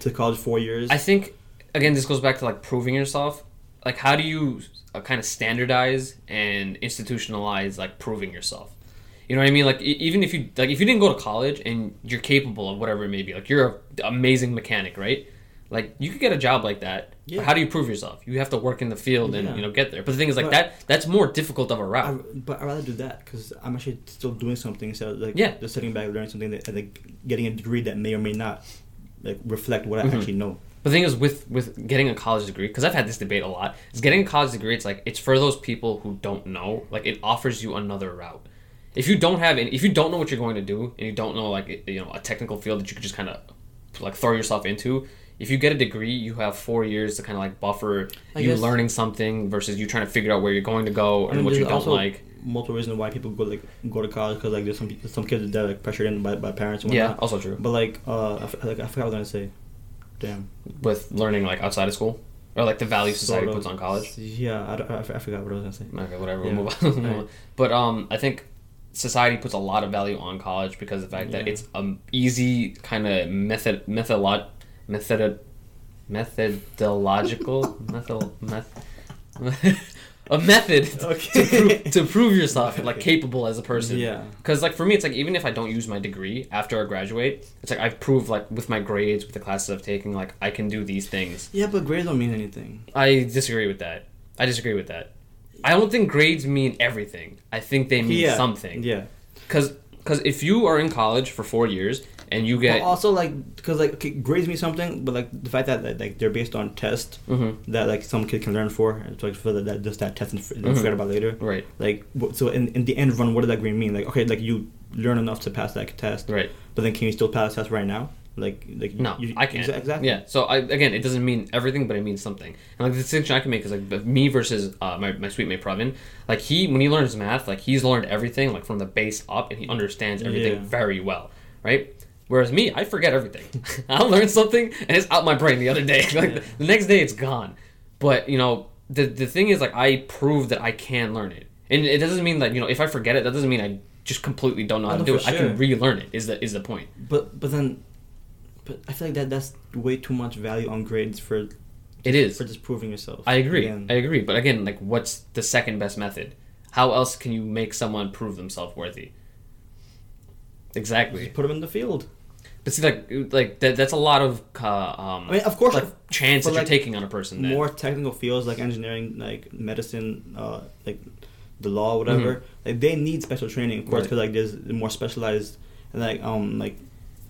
to college four years. I think again this goes back to like proving yourself. Like how do you uh, kind of standardize and institutionalize like proving yourself? You know what I mean? Like even if you like if you didn't go to college and you're capable of whatever it may be, like you're an amazing mechanic, right? Like you could get a job like that. Yeah. how do you prove yourself? You have to work in the field and Yeah. you know get there. But the thing is like But- that that's more difficult of a route. I, but I'd rather do that because I'm actually still doing something instead of like Yeah. just sitting back learning something that like getting a degree that may or may not like reflect what I Mhm. actually know. But the thing is, with with getting a college degree, because I've had this debate a lot, is getting a college degree. It's like it's for those people who don't know. Like it offers you another route. If you don't have any, if you don't know what you're going to do, and you don't know like you know a technical field that you could just kind of like throw yourself into. If you get a degree, you have four years to kind of like buffer I you guess- learning something versus you trying to figure out where you're going to go I and mean, what you don't also like. multiple reasons why people go like go to college because like there's some some kids that are like pressured in by, by parents and Yeah, whatnot. also true. But like uh, I, f- like I forgot what I was gonna say. Damn. With learning like outside of school, or like the value society Sort of. puts on college. Yeah, I, I, I forgot what I was gonna say. Okay, whatever. Yeah. We'll move on. Alright. But um, I think society puts a lot of value on college because of the fact that it's um easy kind of method methodolog method methodological method meth. A method Okay. to, prove, to prove yourself like capable as a person. Yeah. Because like for me, it's like even if I don't use my degree after I graduate, it's like I've proved like with my grades, with the classes I've taken, like I can do these things. Yeah, but grades don't mean anything. I disagree with that. I disagree with that. I don't think grades mean everything. I think they mean yeah. something. Yeah. Because if you are in college for four years and you But get also like because like okay, grades mean something, but like the fact that, like they're based on tests Mhm. that like some kid can learn for, and so like for that, that just that test and and Mhm. forget about later. right, Like so in, in the end run, what does that grade mean? Like okay, like you learn enough to pass that test, right. but then can you still pass the test right now? Like like No, you, I can't. Exactly. Yeah. So I again, it doesn't mean everything, but it means something. And like the distinction I can make is like me versus uh, my my suite mate Pravin. Like he when he learns math, like he's learned everything like from the base up, and he understands everything Yeah. very well, right? Whereas me, I forget everything. I'll learn something and it's out my brain the other day. like Yeah. the next day, it's gone. But you know, the the thing is like I prove that I can learn it, and it doesn't mean that you know if I forget it, that doesn't mean I just completely don't know how to do it. I can relearn it. Is the is the point? But but then, but I feel like that that's way too much value on grades for It is. for just proving yourself. I agree. Again. I agree. But again, like, what's the second best method? How else can you make someone prove themselves worthy? Exactly. Just put them in the field. But see, like, like that, that's a lot of uh, um, I mean, of course, like chance that you're taking on a person. Then. more technical fields like engineering, like medicine, uh, like the law, whatever. Like they need special training, of course, Mm-hmm. Right. because like there's more specialized and like um like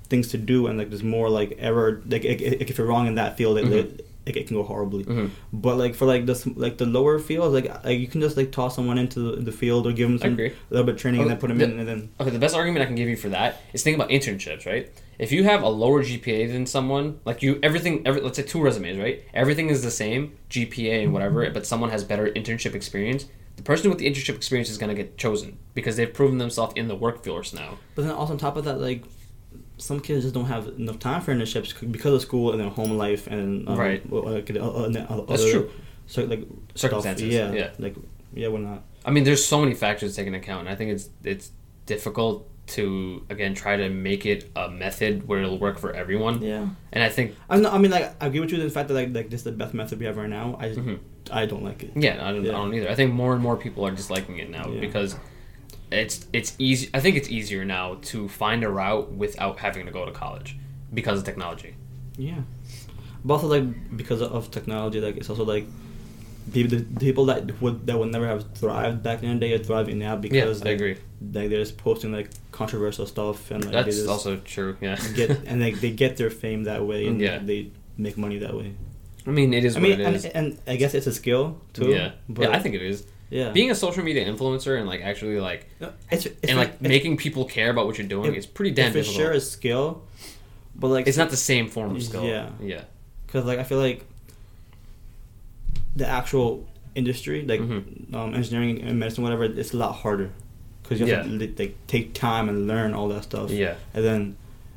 things to do, and like there's more like error. Like, like, like, if you're wrong in that field, it, Mhm. it, it, can go horribly. Mhm. But like for like this like the lower fields, like, like you can just like toss someone into the, the field or give them some agree. little bit of training and Oh, then put them the- in, and then Okay, the best argument I can give you for that is think about internships, right? If you have a lower GPA than someone, like you, everything, every, let's say two resumes, right? Everything is the same GPA and whatever, but someone has better internship experience. The person with the internship experience is going to get chosen because they've proven themselves in the workforce now. But then also on top of that, like some kids just don't have enough time for internships because of school and their home life and um, Right. like, uh, uh, uh, That's true. So like Circumstances, Stuff. Yeah, yeah. Like yeah, we're not. I mean, there's so many factors to take into account, and I think it's it's difficult to again try to make it a method where it'll work for everyone. Yeah. And I think I not, I mean, like, I agree with you in the fact that like, like this is the best method we have right now. I Mhm. I don't like it. yeah, I don't, Yeah. I don't either. I think more and more people are disliking it now Yeah. because it's it's easy. I think it's easier now to find a route without having to go to college because of technology. Yeah. But also like because of technology, like it's also like people the people that would that would never have thrived back in the day are thriving now because I like, agree. Like they're just posting like controversial stuff and like they That's just also true. Yeah. get and like they get their fame that way and Yeah. they make money that way. I mean, it is I what mean, it and, and I guess it's a skill too. yeah. But yeah, I think it is. yeah. Being a social media influencer and like actually like it's, it's and like it's- making people care about what you're doing It- is pretty damn for difficult. sure a skill, but like it's not the same form of skill. Yeah. Yeah. because like I feel like the actual industry, like Mhm. um, engineering and medicine, whatever, it's a lot harder because you have to Yeah. li- like take time and learn all that stuff. Yeah. and then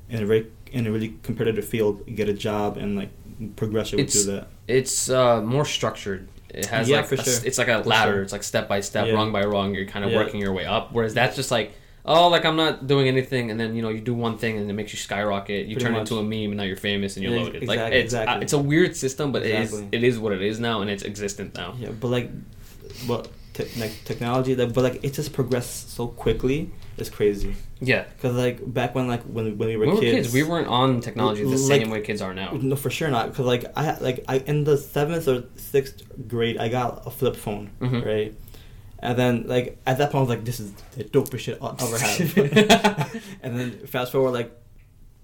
in a very in a really competitive field, you get a job and like progress your way through that. It's uh, more structured. It has Yeah, like for a sure. it's like a For ladder. sure. It's like step by step, Yeah. rung by rung. You're kind of working your way up. Whereas that's just like, oh, like I'm not doing anything, and then you know you do one thing and it makes you skyrocket. You Pretty turn much. into a meme, and now you're famous and you're Yeah, loaded. like exactly, it's uh, exactly. it's a weird system, but Exactly. it is it is what it is now, and it's existent now. Yeah, but like, but te- like technology, that but like it just progressed so quickly. It's crazy. Yeah. Cause like back when like when when we were When we were kids, kids, we weren't on technology the Like- same way kids are now. No, for sure not. Cause like I like I in the seventh or sixth grade, I got a flip phone, Mhm. right? And then like at that point, I was like, "This is the dopest shit I'll ever have." and then fast forward like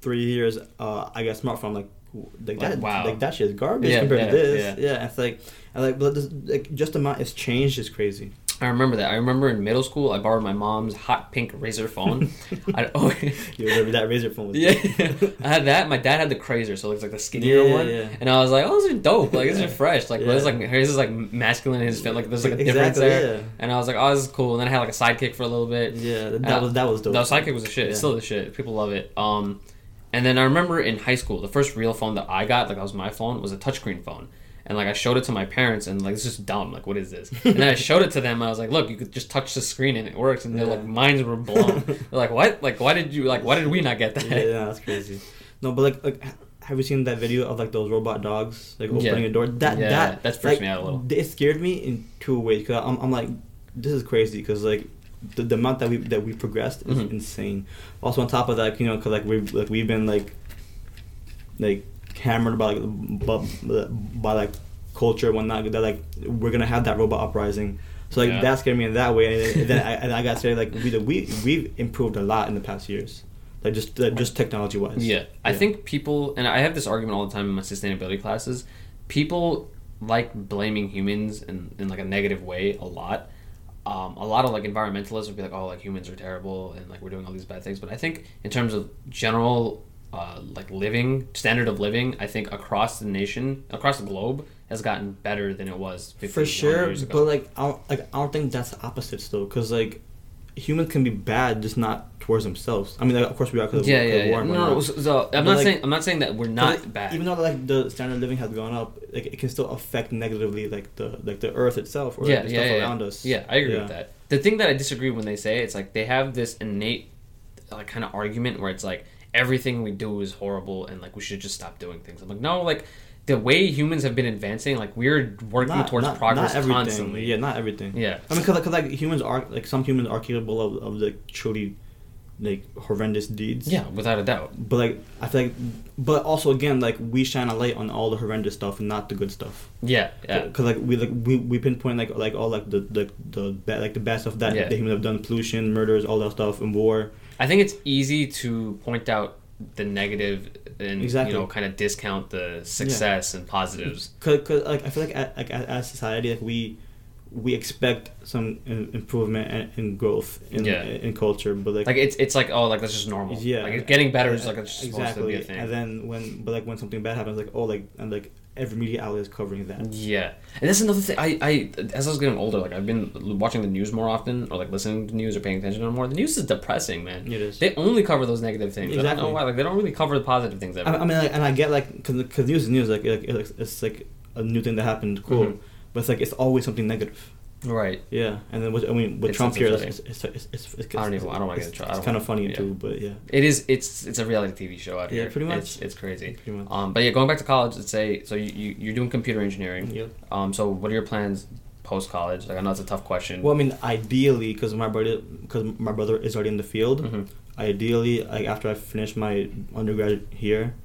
three years, uh, I got a smartphone. Like, like Like, that, wow. like that shit is garbage Yeah, compared yeah, to this. yeah. Yeah. it's like, and like, but this, like just the amount it's changed is crazy. I remember that. I remember in middle school, I borrowed my mom's hot pink Razr phone. I, oh, You remember that Razr phone? Was Yeah. I had that. My dad had the KRZR, so it it's like the skinnier Yeah, one. yeah. And I was like, "Oh, this is dope! Like Yeah. are fresh! Like Yeah. this is like his is like masculine, his fit like there's like a difference Exactly, there." yeah. And I was like, "Oh, this is cool." And then I had like a sidekick for a little bit. Yeah, that, that was that was dope. The sidekick was a shit. It's still the shit. People love it. Um, and then I remember in high school, the first real phone that I got, like that was my phone, was a touchscreen phone. And like I showed it to my parents, and like it's just dumb. Like what is this? And then I showed it to them. I was like, "Look, you could just touch the screen and it works." And they're like, "Minds were blown." they're like, "What? Like why did you like why did we not get that?" yeah, yeah, that's crazy. No, but like, like, have you seen that video of like those robot dogs like Yeah. opening a door? That Yeah, that that freaks like, me out a little. It scared me in two ways because I'm, I'm like, this is crazy because like the, the amount that we that we progressed is Mhm. insane. Also on top of that, you know, because like we like we've been like like hammered by like by, by like culture and whatnot that like we're gonna have that robot uprising. So like Yeah. that scared me in that way, and then I, and I got scared like we we we've improved a lot in the past years, like just like, just technology wise. Yeah. I think people, and I have this argument all the time in my sustainability classes. People like blaming humans in, in like a negative way a lot. Um, a lot of like environmentalists would be like, "Oh, like humans are terrible and like we're doing all these bad things." But I think in terms of general uh, like living standard of living, I think across the nation, across the globe, has gotten better than it was 50 for sure but like I don't, like I don't think that's the opposite still because like humans can be bad just not towards themselves I mean like, of course we are because yeah, of, yeah, yeah. war No, so, so I'm But, not like- saying I'm not saying that we're not like, bad. even though like the standard of living has gone up like it can still affect negatively like the like the earth itself or yeah, like, the yeah, stuff yeah, around yeah. us Yeah, I agree Yeah. with that. The thing that I disagree when they say it's like they have this innate like kind of argument where it's like everything we do is horrible and like we should just stop doing things. I'm like, no, like the way humans have been advancing, like we're working not, towards not, progress not constantly. yeah not everything Yeah. I mean because like, humans are like some humans are capable of, of like truly like horrendous deeds Yeah, without a doubt. but like I feel like but also again like we shine a light on all the horrendous stuff and not the good stuff Yeah, yeah. Cause like we like we, we pinpoint like like all like the the the bad like the bad stuff that Yeah. the humans have done pollution murders all that stuff and war I think it's easy to point out the negative and Exactly. you know kind of discount the success and positives. Cause, cause like I feel like a- like a- as society like we we expect some improvement and, and growth in Yeah. in culture but like, Like it's it's like oh like that's just normal. yeah Like getting better is uh, like it's just supposed to be a thing. and then when but like when something bad happens like oh like and like every media outlet is covering that Yeah, and that's another thing. I, I as I was getting older, like I've been watching the news more often, or like listening to news or paying attention to it more. The news is depressing, man. it is They only cover those negative things. I don't Exactly. know why. Like they don't really cover the positive things ever. I, I mean like and I get like cause, cause news is news like, like it's, it's like a new thing that happened cool Mhm. but it's like it's always something negative Right. Yeah, and then with, I mean with It's- Trump here, it's, it's, it's, it's, it's, I don't even- I don't wanna get it's, in trouble. It's kind of funny yeah. too, but yeah, It is. It's it's a reality TV show out Yeah, here. pretty much. It's, it's crazy. pretty much. Um, but yeah, going back to college, let's say so you, you you're doing computer engineering. Yep. Um, so what are your plans post college? Like I know it's a tough question. Well, I mean, ideally, because my brother, because my brother is already in the field. Mhm. Ideally, like after I finish my undergrad here,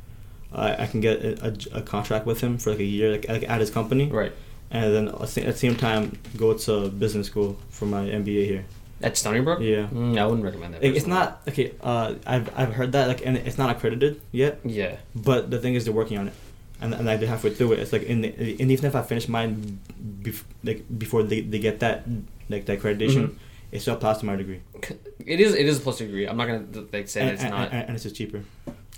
I I can get a, a, a contract with him for like a year, like, like at his company, Right. And then at the same- the time go to business school for my MBA here. At Stony Brook. Yeah. Mm, I wouldn't recommend that. Like, it's not okay. Uh, I've I've heard that like, and it's not accredited yet. Yeah. But the thing is, they're working on it, and and like they're halfway through it. It's like in the, and even if I finish mine, bef- like before they, they get that like that accreditation, Mhm. it's still passed to my degree. It is. It is a plus degree. I'm not gonna like say and, it's and, not. and, and it's just cheaper.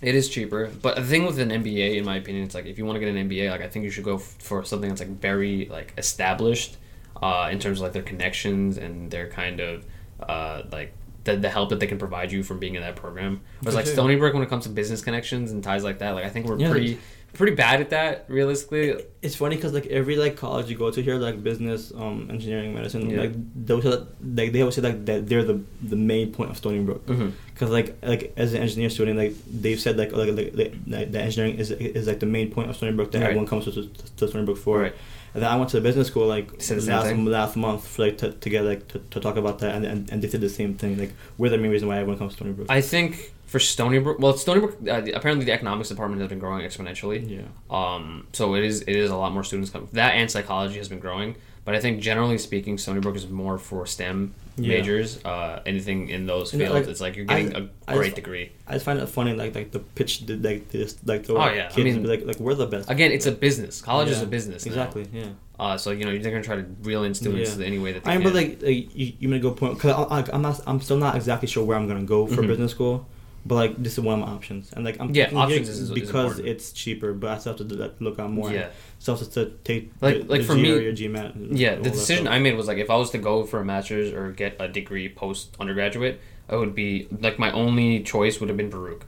It is cheaper, but the thing with an MBA, in my opinion, it's like if you want to get an MBA, like I think you should go f- for something that's like very like established, uh, in terms of like their connections and their kind of, uh, like the, the help that they can provide you from being in that program. Whereas like. Stony Brook, when it comes to business connections and ties like that, like I think we're Yeah. pretty pretty bad at that realistically. It's funny because like every like college you go to here, like business, um, engineering, medicine, Yeah. like those are, like they always say like that they're the the main point of Stony Brook. Mm-hmm. Because like like as an engineer student, like they've said like like, like, like, like the engineering is is like the main point of Stony Brook that Right. everyone comes to, to, to Stony Brook for. Right. And then I went to the business school like Said last thing? last month for like to, to get like to, to talk about that and, and and they did the same thing like we're the main reason why everyone comes to Stony Brook. I think for Stony Brook, well, Stony Brook, uh, apparently the economics department has been growing exponentially. yeah. Um, so it is it is a lot more students coming. That and psychology has been growing, but I think generally speaking, Stony Brook is more for STEM Yeah. majors. Uh, anything in those You fields, like, it's like you're getting I- a I great just- degree. I just find it funny like like the pitch the, like this like the Oh, yeah. I kids mean- be like like we're the best. Again, it's a business. College is a business. now. Exactly. Yeah. Uh, so you know they're gonna try to reel in students Yeah. any way that they I can. mean, but like, like you, you made a good point because I'm not I'm still not exactly sure where I'm gonna go for Mhm. business school, but like this is one of my options, and like I'm Yeah, options is- is because important. it's cheaper, but I still have to look on more. yeah, So have to take Like- the, like the for me- or GMAT. yeah. The decision. I made was like if I was to go for a master's or get a degree post undergraduate, I would be like my only choice would have been Baruch.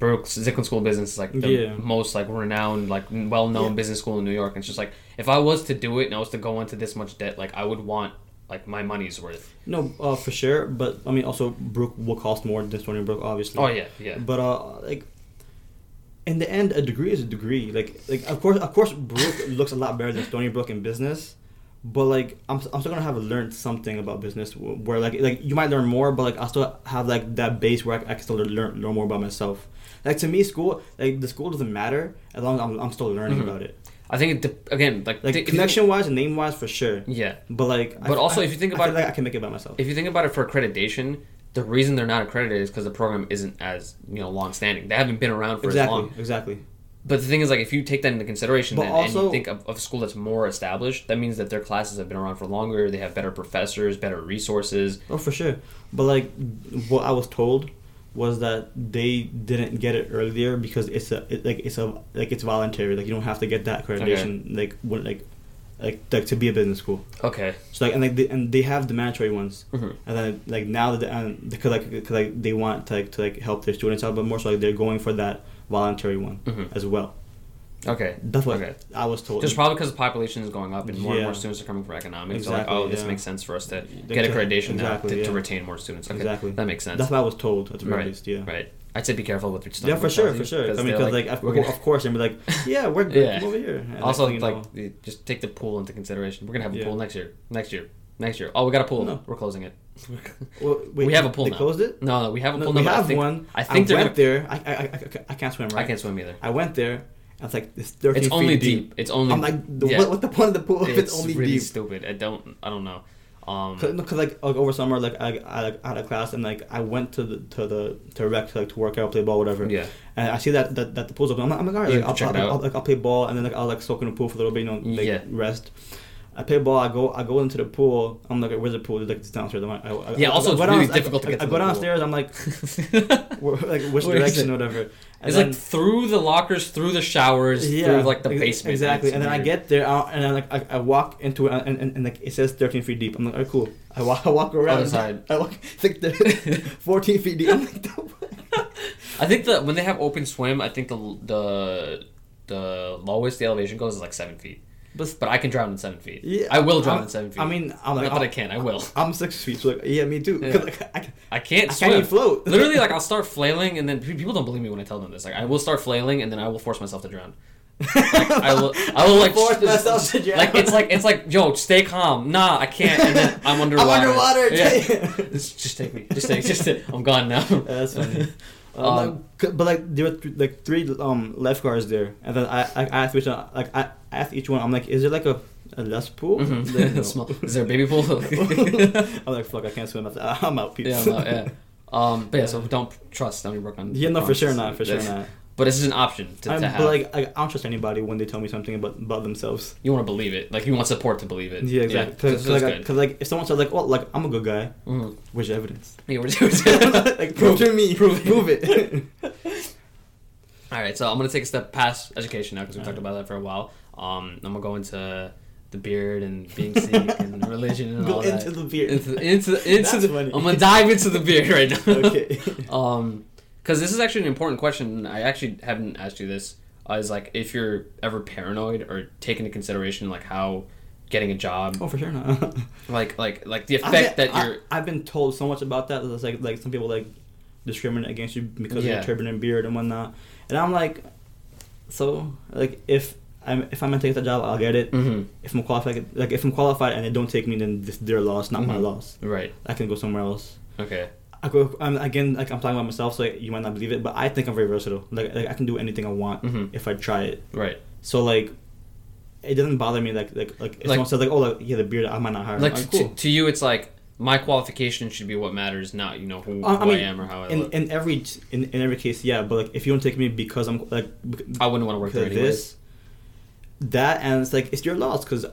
Baruch's Zicklin School of Business is like the Yeah. most like renowned, like well known Yeah. business school in New York. And it's just like if I was to do it and I was to go into this much debt, like I would want like my money's worth. No, uh, for sure, but I mean also Baruch will cost more than Stony Brook, obviously. Oh yeah, yeah. But uh, like, in the end, a degree is a degree. Like, like of course, of course, Baruch looks a lot better than Stony Brook in business. But like, I'm, I'm still gonna have learned something about business. Where like, like you might learn more, but like I still have like that base where I, I can still learn learn more about myself. Like to me, school like the school doesn't matter as long as I'm, I'm still learning Mhm. about it. I think it de- again like Like connection wise and name wise for sure. Yeah, But like, I- But also, I- if you think I about it- like I can make it by myself. if you think about it for accreditation, the reason they're not accredited is because the program isn't as you know long standing. They haven't been around for as exactly, long. exactly. But the thing is, like, if you take that into consideration, then, and you think of, of a school that's more established, that means that their classes have been around for longer. They have better professors, better resources. Oh, for sure. But like, what I was told was that they didn't get it earlier because it's a it, like it's a like it's voluntary. Like you don't have to get that accreditation. Like when like like like to be a business school. Okay. So like and like they, and they have the mandatory ones. hmm And then like now that and because like cause, like they want to like to like help their students out, but more so like they're going for that voluntary one hmm as well. Okay. That's what Okay. I was told. Just probably because the population is going up and more and more students are coming for economics. so like, oh, Exactly, oh, this makes sense for us to They get accreditation exactly, now to, to retain more students. Okay. Exactly. That makes sense. That's what I was told at the very Right, least. Yeah. Right. I'd say be careful with your stuff. Yeah, for sure, for sure. I mean, because like, of, we're gonna- of course, and be like, yeah, we're good. Yeah. Over here. And also, like, just take the pool into consideration. We're gonna have a Yeah. pool next year. Next year. Next year. Oh, we got a pool. No. We're closing it. well, wait, we have a pool They now. closed it. No, no, we have a No, pool. we now, have I think, one. I think they're went there. I, I, I, I can't swim. Right. I can't swim either. I went there. And it's like it's thirteen. It's only deep. deep. It's only. I'm like, the, yeah. what, what's the point of the pool if it's, it's only really deep? stupid. I don't. I don't know. Um. Cause, 'cause, like, like over summer, like I, I, like, I had a class and like I went to the to the to rec to, like to work out, play ball, whatever. Yeah. And I see that that, that the pool's open. I'm like, I'm like, all right, You like, I'll, I'll. I'll, like, I'll play ball and then like I'll like soak in the pool for a little bit, you know, like Yeah. rest. I play ball. I go. I go into the pool. I'm like, where's the pool? It's like it's downstairs. I'm like, I, I, Yeah, I, also I it's really down- difficult to I, get I to go the pool. downstairs. I'm like, like which Where direction, or whatever. And it's then- like through the lockers, through the showers, through like the ex- basement. Exactly. It's And then I get there uh, and I like I, I walk into it and, and, and like it says 13 feet deep. I'm like, alright, cool. I walk I walk around. Other side. I walk it's like the 14 feet deep. I'm like, "The- I think that when they have open swim, I think the the the lowest the elevation goes is like seven feet. But- but I can drown in seven feet. Yeah, I will drown I'm- in seven feet. I mean, I'm like, not that I can. I will. I'm six feet, so like, yeah, me too. Yeah. like, I, I can't I swim. can't float. Literally, like I'll start flailing, and then people don't believe me when I tell them this. Like I will start flailing, and then I will force myself to drown. Like I will, I will like Force myself to drown. Like it's like it's like yo, stay calm. Nah, I can't. And then I'm underwater. I'm underwater. Yeah. Just, just take me. Just take. Just take, I'm gone now. That's funny. Um, Um, like, but like there were th- like three um lifeguards there, and then I I I asked each one like I asked each one I'm like is there like a a less pool? Mhm. Like, no. Small- Is there a baby pool? I'm like fuck I can't swim. I'm out. Peace. yeah, I'm out, yeah. Um, but yeah, so don't trust. Don't work on. Yeah, no, for sure not, for sure not. But this is an option to, I'm, to but like I, I don't trust anybody when they tell me something about about themselves. you want to believe it. Like you want support to believe it. Yeah, exactly. Yeah, Because that's like, like if someone said like, "Oh, like I'm a good guy," Mhm. where's your evidence? Yeah, we're doing like prove to me, Prove it. prove it. All right, so I'm gonna take a step past education now because we All talked right. about that for a while. Um, I'm gonna go into the beard and being sick and religion and Go all into that. Into the beard. into into into That's the. funny. I'm gonna dive into the beard right now. okay. Um, because this is actually an important question. I actually haven't asked you this. Uh, is like if you're ever paranoid or take into consideration like how getting a job, Oh, for sure not. like like like the effect been- that you're. I've been told so much about that. It's like like some people like discriminate against you because of Yeah. your turban and beard and whatnot. And I'm like, so like if I'm if I'm gonna take the job, I'll get it. Mhm. If I'm qualified, like if I'm qualified and they don't take me, then this their loss, not my Mhm. loss. Right. I can go somewhere else. Okay. I go. I'm again like I'm talking about myself, so you might not believe it, but I think I'm very versatile. Like, like I can do anything I want Mhm. if I try it. Right. So like, it doesn't bother me. Like like like if Like- someone says like, oh like yeah, the beard, I might not hire. Like Like, to, cool. to you, it's like my qualification should be what matters, not you know who, Uh, who I, am or how I in, look. in every in, in every case, yeah. But like, if you don't take me because I'm like, I wouldn't want to work there anyways. this, that, and it's like it's your loss. Because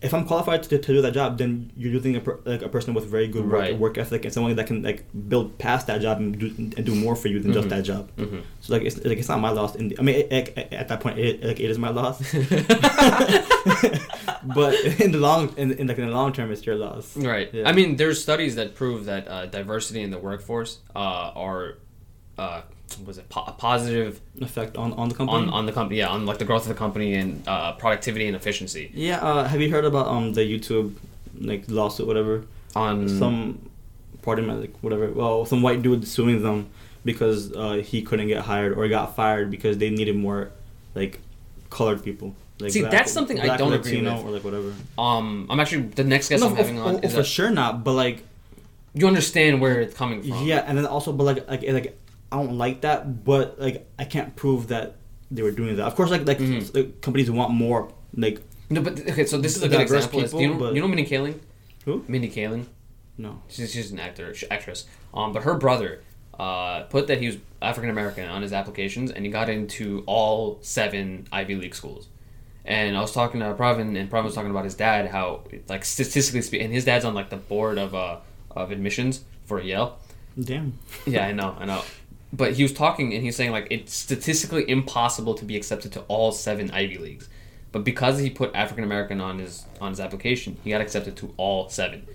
if I'm qualified to, to do that job, then you're using a per, like a person with very good work, Right. work ethic and someone that can like build past that job and do and do more for you than Mhm. just that job. Mhm. So like it's like it's not my loss. In the, I mean, it, it- at that point, it, like it is my loss. but in the long in, in like in the long term, it's your loss. Right. Yeah. I mean, there's studies that prove that uh, diversity in the workforce uh, are, uh, was it po- a positive Effect on on the company. on on the company? Yeah, on like the growth of the company and uh, productivity and efficiency. Yeah, uh, have you heard about um the YouTube like lawsuit whatever? On Some pardon my like whatever. Well, some white dude suing them because uh, he couldn't get hired or got fired because they needed more like colored people. Like See, that's something I don't agree with. or like whatever. um, I'm actually the next guest no, I'm having on of- is for a, sure not. But like you understand where it's coming from. yeah, and then also but like like like I don't like that, but like I can't prove that they were doing that. Of course, like like, Mhm. like companies want more like No, but okay, so this is a good example. do you know, you know Mindy Kaling? Who? Mindy Kaling. no. She's, she's an actor, actress. Um, but her brother uh, put that he was African American on his applications, and he got into all seven Ivy League schools. And I was talking to Pravin, and Pravin was talking about his dad, how like statistically speaking, and his dad's on like the board of uh, of admissions for Yale. Damn. Yeah, I know, I know. But he was talking, and he's saying like it's statistically impossible to be accepted to all seven Ivy Leagues. But because he put African American on his on his application, he got accepted to all seven.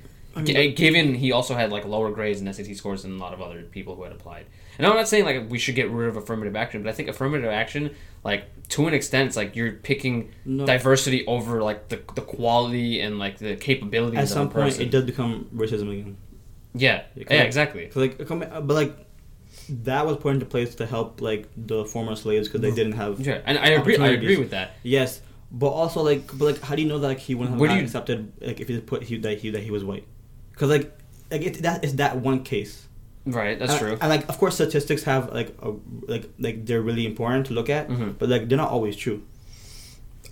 G- uh, given he also had like lower grades and SAT scores than a lot of other people who had applied. And I'm not saying like we should get rid of affirmative action, but I think affirmative action, like to an extent, it's like you're picking No. diversity over like the, the quality and like the capabilities At of some point, person. it does become racism again. yeah, Yeah, yeah, exactly. like, but like that was put into place to help like the former slaves because they didn't have. Yeah, and I agree. I agree with that. Yes, but also like, but like, how do you know that like, he wouldn't have you- accepted like if he put he that he that he was white? Because like, like it, that is that one case. Right, that's and, true. And like, of course, statistics have like a, like like they're really important to look at, Mhm. but like they're not always true.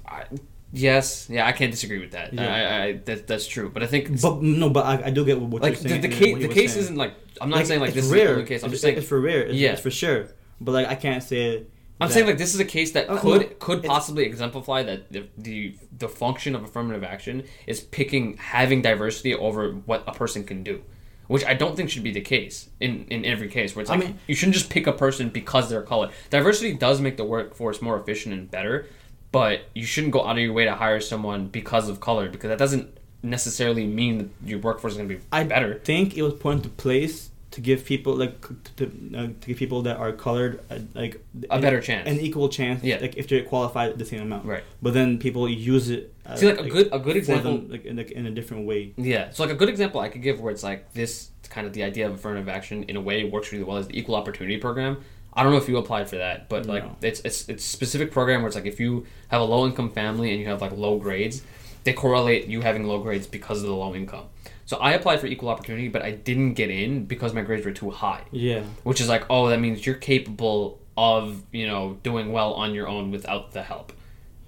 I, yes, yeah, I can't disagree with that. Yeah. I, I, that that's true. But I think But no, but I, I do get what like you're the, saying. the case what the he case saying. isn't like I'm not saying like this is rare. the only case. I'm it's, just saying it's for rare. It's, Yeah. it's for sure. But like I can't say. it. I'm saying like this is a case that Oh, could no, could possibly exemplify that the, the the function of affirmative action is picking having diversity over what a person can do. Which I don't think should be the case in, in every case where it's I like mean- you shouldn't just pick a person because they're color. Diversity does make the workforce more efficient and better, but you shouldn't go out of your way to hire someone because of color because that doesn't necessarily mean that your workforce is going to be I better. think it was put into place to give people like to, uh, to give people that are colored uh, like A an- better chance. an equal chance. Yeah. Like if they're qualified the same amount. Right. But then people use it. Uh, See, like, a good- a good example- them, like, in, like, in a different way. Yeah. So like a good example I could give where it's like this kind of the idea of affirmative action in a way works really well is the equal opportunity program. I don't know if you applied for that, but like No. it's it's it's a specific program where it's like if you have a low income family and you have like low grades, they correlate you having low grades because of the low income. So I applied for equal opportunity, but I didn't get in because my grades were too high. Yeah. Which is like, oh, that means you're capable of, you know, doing well on your own without the help.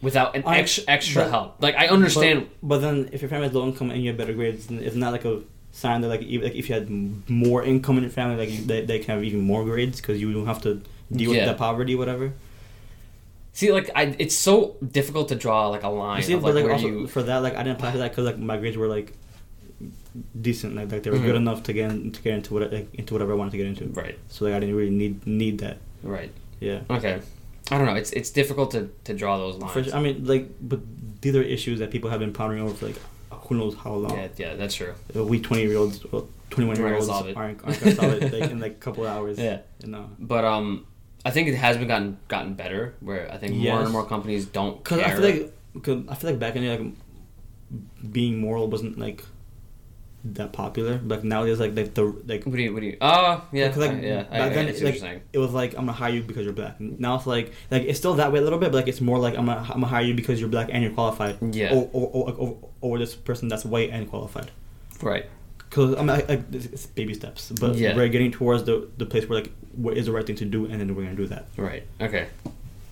Without an I- extra extra but- help. Like I understand But, but then if your family has low income and you have better grades, then it's not like a sign that like even like if you had more income in your family, like you, they, they can have even more grades because you don't have to deal Yeah. with the poverty, whatever. See, like I, it's so difficult to draw like a line see, of but like like where also you. for that, like I didn't apply for that because like my grades were like decent, like, like they were good Mhm. enough to get in, to get into what like, into whatever I wanted to get into. Right, So like I didn't really need need that. right, Yeah. okay. I don't know. It's it's difficult to, to draw those lines. For, I mean, like, but these are issues that people have been pondering over for like who knows how long. yeah, yeah, that's true. We twenty year olds, twenty one year olds aren't, aren't gonna solve it like, in like a couple of hours. Yeah, You know. but um, I think it has been gotten gotten better. Where I think more and more companies don't Cause care. I feel like, cause I feel like back in the day, like, being moral wasn't like that popular. Like nowadays, like like the like what do you what do you? Oh yeah, Because, like, I- yeah. I, I, I then, what like, it was like I'm gonna hire you because you're black. Now it's like like it's still that way a little bit, but like it's more like I'm gonna, I'm gonna hire you because you're black and you're qualified. Yeah. Or or, or, or, or this person that's white and qualified. Right. Because I mean, I, I, it's baby steps, but Yeah. we're getting towards the the place where like what is the right thing to do, and then we're gonna do that. Right. Okay.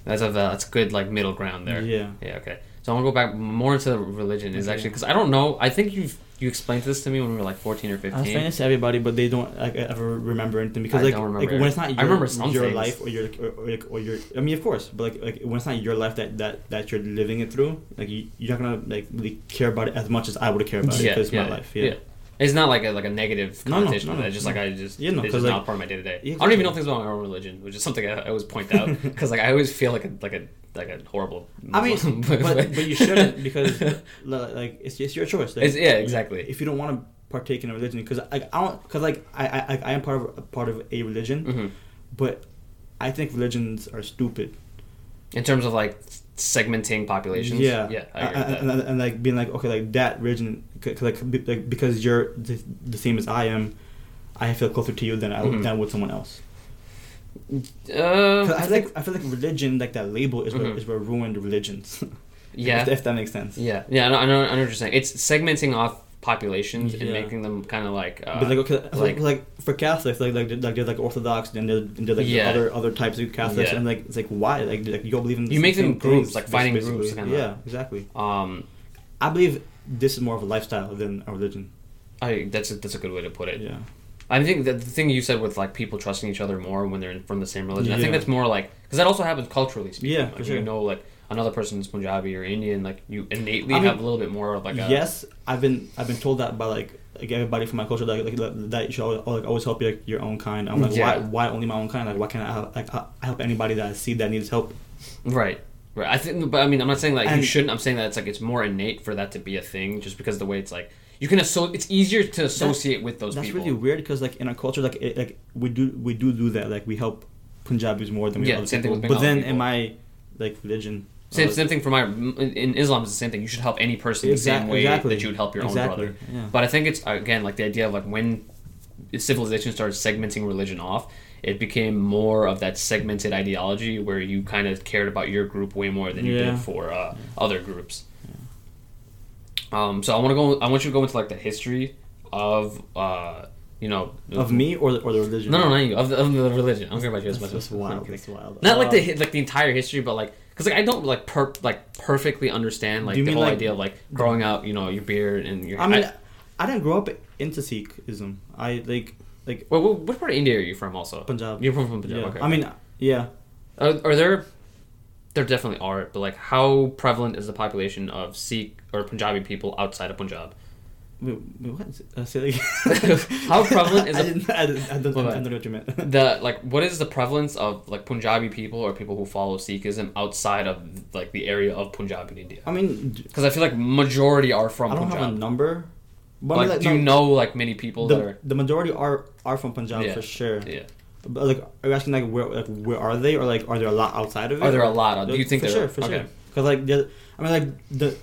That's a that's good like middle ground there. Yeah. Yeah. Okay. So I want to go back more into the religion. Is Okay. actually because I don't know. I think you you explained this to me when we were like fourteen or 15. I saying this to everybody, but they don't like ever remember anything because I like, don't like when it's not I your, your life or your or, or, or your I mean of course, but like like when it's not your life that that that you're living it through, like you, you're not gonna like really care about it as much as I would care about it Yeah, because it's yeah, my life. Yeah. It's not like a like a negative No, no, connotation no, of no, It's just no. like I just Yeah, no, it's just like- not part of my day to day. I don't even know things about my own religion, which is something I, I always point out because like I always feel like a like a like a horrible. I mean, but, but you shouldn't because like it's it's your choice. Like, It's- yeah, exactly. If you don't want to partake in a religion, because like I don't, because like I, I I am part of a part of a religion, Mhm. but I think religions are stupid. in terms of like segmenting populations. Yeah, yeah, I and, and, and, like being like okay, like that religion, cause, like, like because you're the, the same as I am, I feel closer to you than I Mhm. than with someone else. Uh, I, I feel think like I feel like religion, like that label, is what Mhm. is what ruined religions. yeah, if, if that makes sense. yeah, yeah. I know, I know, I know what you're saying. It's segmenting off populations and making them kind of like. Uh, but like okay, like, like- for Catholics, like like like there's like Orthodox and there's, and there's like Yeah. other other types of Catholics, Yeah. and like it's like why like like you don't believe in You make them groups, like fighting groups, kinda. Yeah, exactly. um, I believe this is more of a lifestyle than a religion. I that's a, that's a good way to put it. Yeah. I think that the thing you said with like people trusting each other more when they're from the same religion. I think that's more like because that also happens culturally speaking. Yeah, like for you know, like another person's Punjabi or Indian, like you innately I mean, have a little bit more of like a yes, I've been I've been told that by like like everybody from my culture like, like that- you should always, like, always help your, your own kind. I'm like Yeah. why why only my own kind? Like why can't I help, like I help anybody that I see that needs help? right. Right, I think, but I mean, I'm not saying like you shouldn't. I'm saying that it's like it's more innate for that to be a thing, just because the way it's like you can associate. It's easier to associate with those That's people. really weird because like in our culture like it, like we do we do do that like we help Punjabis more than we Yeah, help other same thing people. with But then people. in my like religion, Same, same thing for my in Islam is the same thing. You should help any person the same way exactly. that you would help your Exactly, own brother. yeah. But I think it's again like the idea of like when civilization started segmenting religion off, it became more of that segmented ideology where you kind of cared about your group way more than you Yeah. did for uh, other groups. Um, so I want to go. I want you to go into like the history of uh, you know of me or the, or the religion. No, no, not you. Of the, of the religion. I don't care about you as much. that's wild. That's wild. Not like the like the entire history, but like because like I don't like per like perfectly understand like the whole like- idea of like growing out, you know, your beard and your. I mean, I, didn't grow up into Sikhism. I like like Well, what, what part of India are you from? Also, Punjab. You're from, from Punjab. yeah. Okay. I mean, yeah. are, are there? There definitely are, but like, how prevalent is the population of Sikh or Punjabi people outside of Punjab? Wait, wait, what? Uh, say that. How prevalent is I, didn't, I, didn't, I, didn't, I don't know what you meant. The like, what is the prevalence of like Punjabi people or people who follow Sikhism outside of like the area of Punjab in India? I mean, Because I feel like majority are from I don't Punjab. have a number, But I like, mean, like, do you know like many people that the, are? the majority are are from Punjab Yeah. for sure. Yeah. But like, are you asking like where like where are they or like are there a lot outside of it? Are there a lot? Of, do you think for sure for okay. sure? Because like the, I mean like the.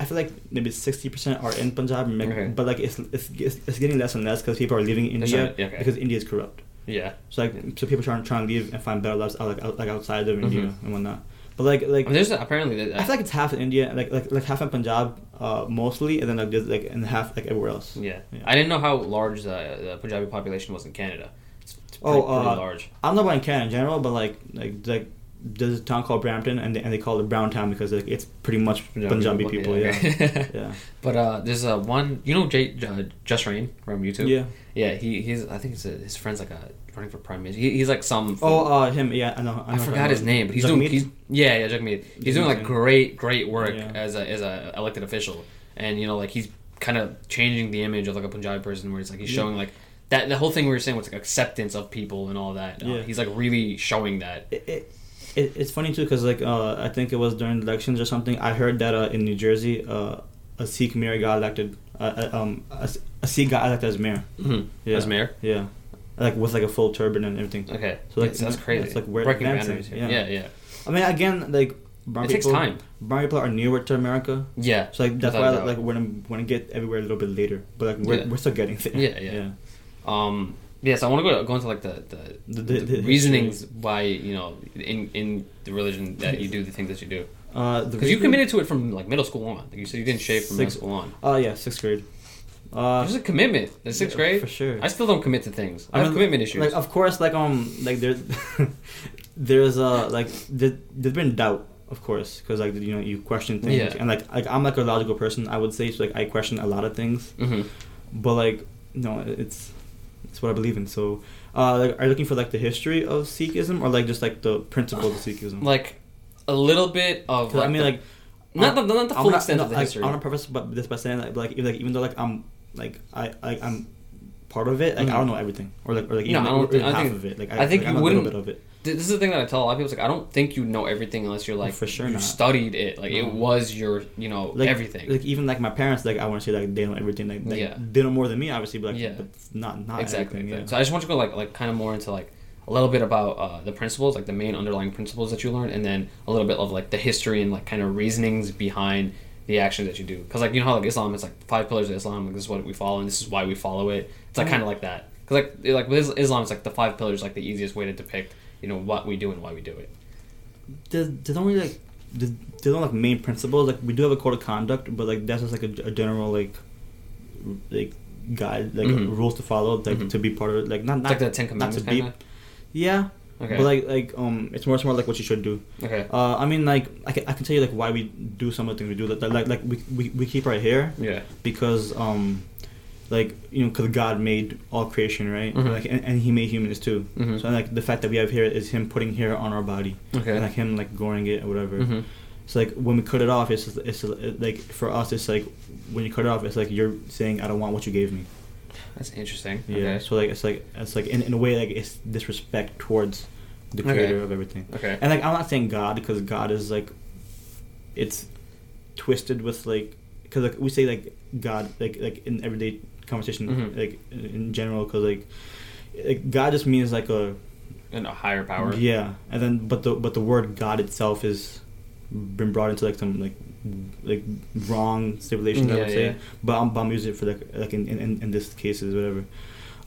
I feel like maybe sixty percent are in Punjab, Okay. but like it's, it's it's getting less and less because people are leaving India okay. because India is corrupt. Yeah. So like so people trying trying to leave and find better lives out, like out, like outside of India Mhm. and whatnot. But like like I mean, there's apparently. that- I feel like it's half in India, like like like half in Punjab, uh, mostly, and then like there's like and half like everywhere else. yeah. Yeah. I didn't know how large the, the Punjabi population was in Canada. It's pretty, Oh, pretty uh, large. I don't know about in Canada in general, but like like like there's a town called Brampton, and they, and they call it Brown Town because like it's pretty much Punjabi, people. Yeah, okay. yeah, But uh, there's a one. You know, Jay, uh, JusReign from YouTube. yeah. Yeah. He he's. I think it's a, his friend's like a running for prime minister. He, he's like some. Oh, uh, him. Yeah, I know. I, know I forgot his name, but he's doing. He's yeah, yeah, Jagmeet. He's doing like great, great work Yeah. as a as a elected official, and you know, like he's kind of changing the image of like a Punjabi person, where it's like he's Yeah. showing like that the whole thing we were saying was like acceptance of people and all that. Uh, Yeah. he's like really showing that. it, it, it, it's funny too because like uh, I think it was during the elections or something. I heard that uh, in New Jersey, uh, a Sikh mayor got elected. Uh, uh, um, a, a Sikh got elected as mayor. Mm-hmm. Yeah. As mayor. Yeah, like with like a full turban and everything. Okay. So, like, that's crazy. it's, like, we're breaking yeah. Yeah, yeah. I mean, again, like brown It takes people, time. brown people are newer to America, Yeah. so like that's why doubt. like we're gonna, we're gonna get everywhere a little bit later. But like we're, Yeah. we're still getting there. Yeah, yeah. Um. Yeah, so I want to go go into like the the, The- the, the- reasonings why you know in in the religion that you do the things that you do Uh, because you committed to it from like middle school on. Like you said, you didn't shave from Six- middle school on. Oh yeah, sixth grade. Uh, There's a commitment. In sixth yeah, grade, for sure. I still don't commit to things. I, I have mean, commitment issues. Like of course, like um, like there's there's uh like there, there's been doubt, of course, because like you know you question things, Yeah. and like like I'm like a logical person, I would say, so like I question a lot of things, hmm but like no, it's it's what I believe in. So, uh, like, are you looking for like the history of Sikhism or like just like the principles of Sikhism? Like a little bit of. Like I mean, like not the not the I'm full not- extent no, of the like, history. I want to preface, but this by saying that, like, even, like even though like I'm like I like I'm part of it, like I Mhm. don't know everything, or like or like No, even I don't like, think- I half think- of it. Like I think like, you I'm wouldn't- little bit of it. Th- this is the thing that I tell a lot of people. It's like I don't think you know everything unless you're like For sure you not. studied it. Like it was your you know Like everything. Like even like my parents, like I want to say like they know everything. Like, like Yeah. they know more than me, obviously, but like Yeah. but not not exactly. yeah. So I just want you to go like like kind of more into like a little bit about uh, the principles, like the main underlying principles that you learn, and then a little bit of like the history and like kind of reasonings behind the actions that you do. Because like you know how like Islam is like five pillars of Islam. Like this is what we follow, and this is why we follow it. It's like Mhm. kind of like that. Because like like with Is- Islam, it's like the five pillars, like the easiest way to depict you know what we do and why we do it. They, they don't like they, they don't like main principles. Like we do have a code of conduct, but like that's just like a, a general like like guide like Mhm. rules to follow like Mhm. to be part of it. Like not It's not like the Ten not to Commandments be. Yeah, Okay. but like like um, it's more it's more like what you should do. okay. Uh, I mean like I can, I can tell you like why we do some of the things we do. Like like, like we, we we keep our hair Yeah. because um, like you know, because God made all creation, right? Mhm. Like and, and He made humans too. Mhm. So like the fact that we have hair is Him putting hair on our body, Okay. and like Him like growing it or whatever. hmm So like when we cut it off, it's just, it's just, like for us, it's like when you cut it off, it's like you're saying I don't want what you gave me. That's interesting. Yeah. Okay. So like it's like it's like in, in a way like it's disrespect towards the Okay. creator of everything. Okay. And like I'm not saying God because God is like it's twisted with like because like we say like God like like in everyday conversation Mhm. like in general because like, like God just means like a And a higher power. yeah and then but the but the word God itself is been brought into like some like like wrong I Yeah, would say but I'm, but I'm using it for like like in, in, in this cases whatever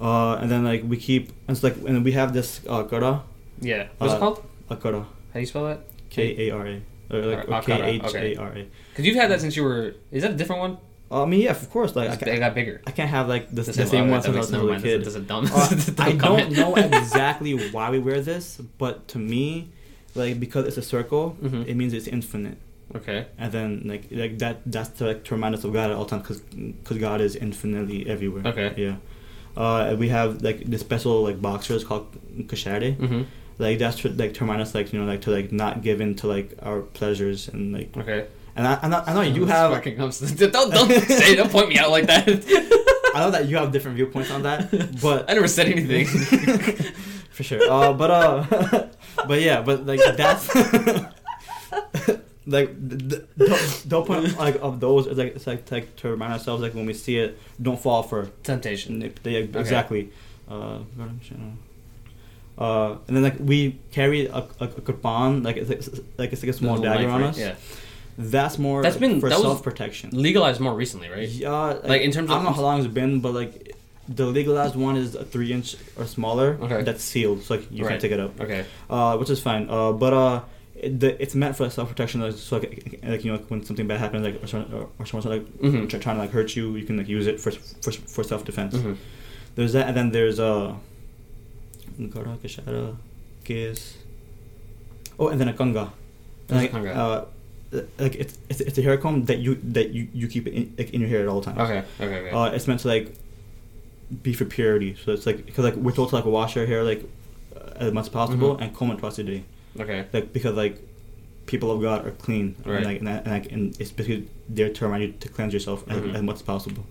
uh and then like we keep and it's like and we have this uh kara Yeah. What's Uh, it called? a kara How do you spell that? K A R A or like Akara, K. H A R A. Because you've had that since you were. Is that a different one? I mean, yeah, of course. Like I, got bigger. I can't have like the, The same- same one that since I was a little kid. that's that's a dumb- Uh, that's a dumb I don't know exactly why we wear this, but to me, like because it's a circle, Mhm. it means it's infinite, Okay. and then like like that that's to like to remind us of God at all times, because God is infinitely everywhere. Okay. Yeah. Uh, we have like this special like boxers called kachera. Mm-hmm. Like that's to, like to remind us like you know like to like not give in to like our pleasures and like Okay. And I I know, I know you have fucking- I'm don't don't say don't point me out like that. I know that you have different viewpoints on that, but I never said anything. for sure. Uh, but uh, but yeah, but like that's like the, the, the, point like of those is like it's like, like to remind ourselves like when we see it, don't fall for Temptation. They, they, exactly. Uh, uh, and then like we carry a, a, a Kirpan, like it's like, like it's like a small dagger on us. Yeah. That's more That's been- for that self protection. Legalized more recently, right? Yeah, Like, in terms of I don't know how long it's been, but like the legalized one is a three inch or smaller. Okay. That's sealed, so like you Right. can take it up. Okay. Uh, which is fine. Uh, but uh, it, the, it's meant for self protection. Like, so like, like you know, when something bad happens, like or, someone, or, or someone's like Mhm. try, trying to like hurt you, you can like use it for for, for self defense. Mhm. There's that, and then there's uh, Ngara, Kachera, Kiss. Oh, and then a Kanga. What's a Like, uh, like it's, it's it's a hair comb that you that you, you keep in, like in your hair at all times. Okay. Okay. Okay. Uh, it's meant to like be for purity. So it's like because like we're told to like wash our hair like as much as possible Mhm. and comb it twice a day. okay. Like because like people of God are clean Right. and like and, and, like, and it's basically their term. to cleanse yourself Mhm. as, as much as possible.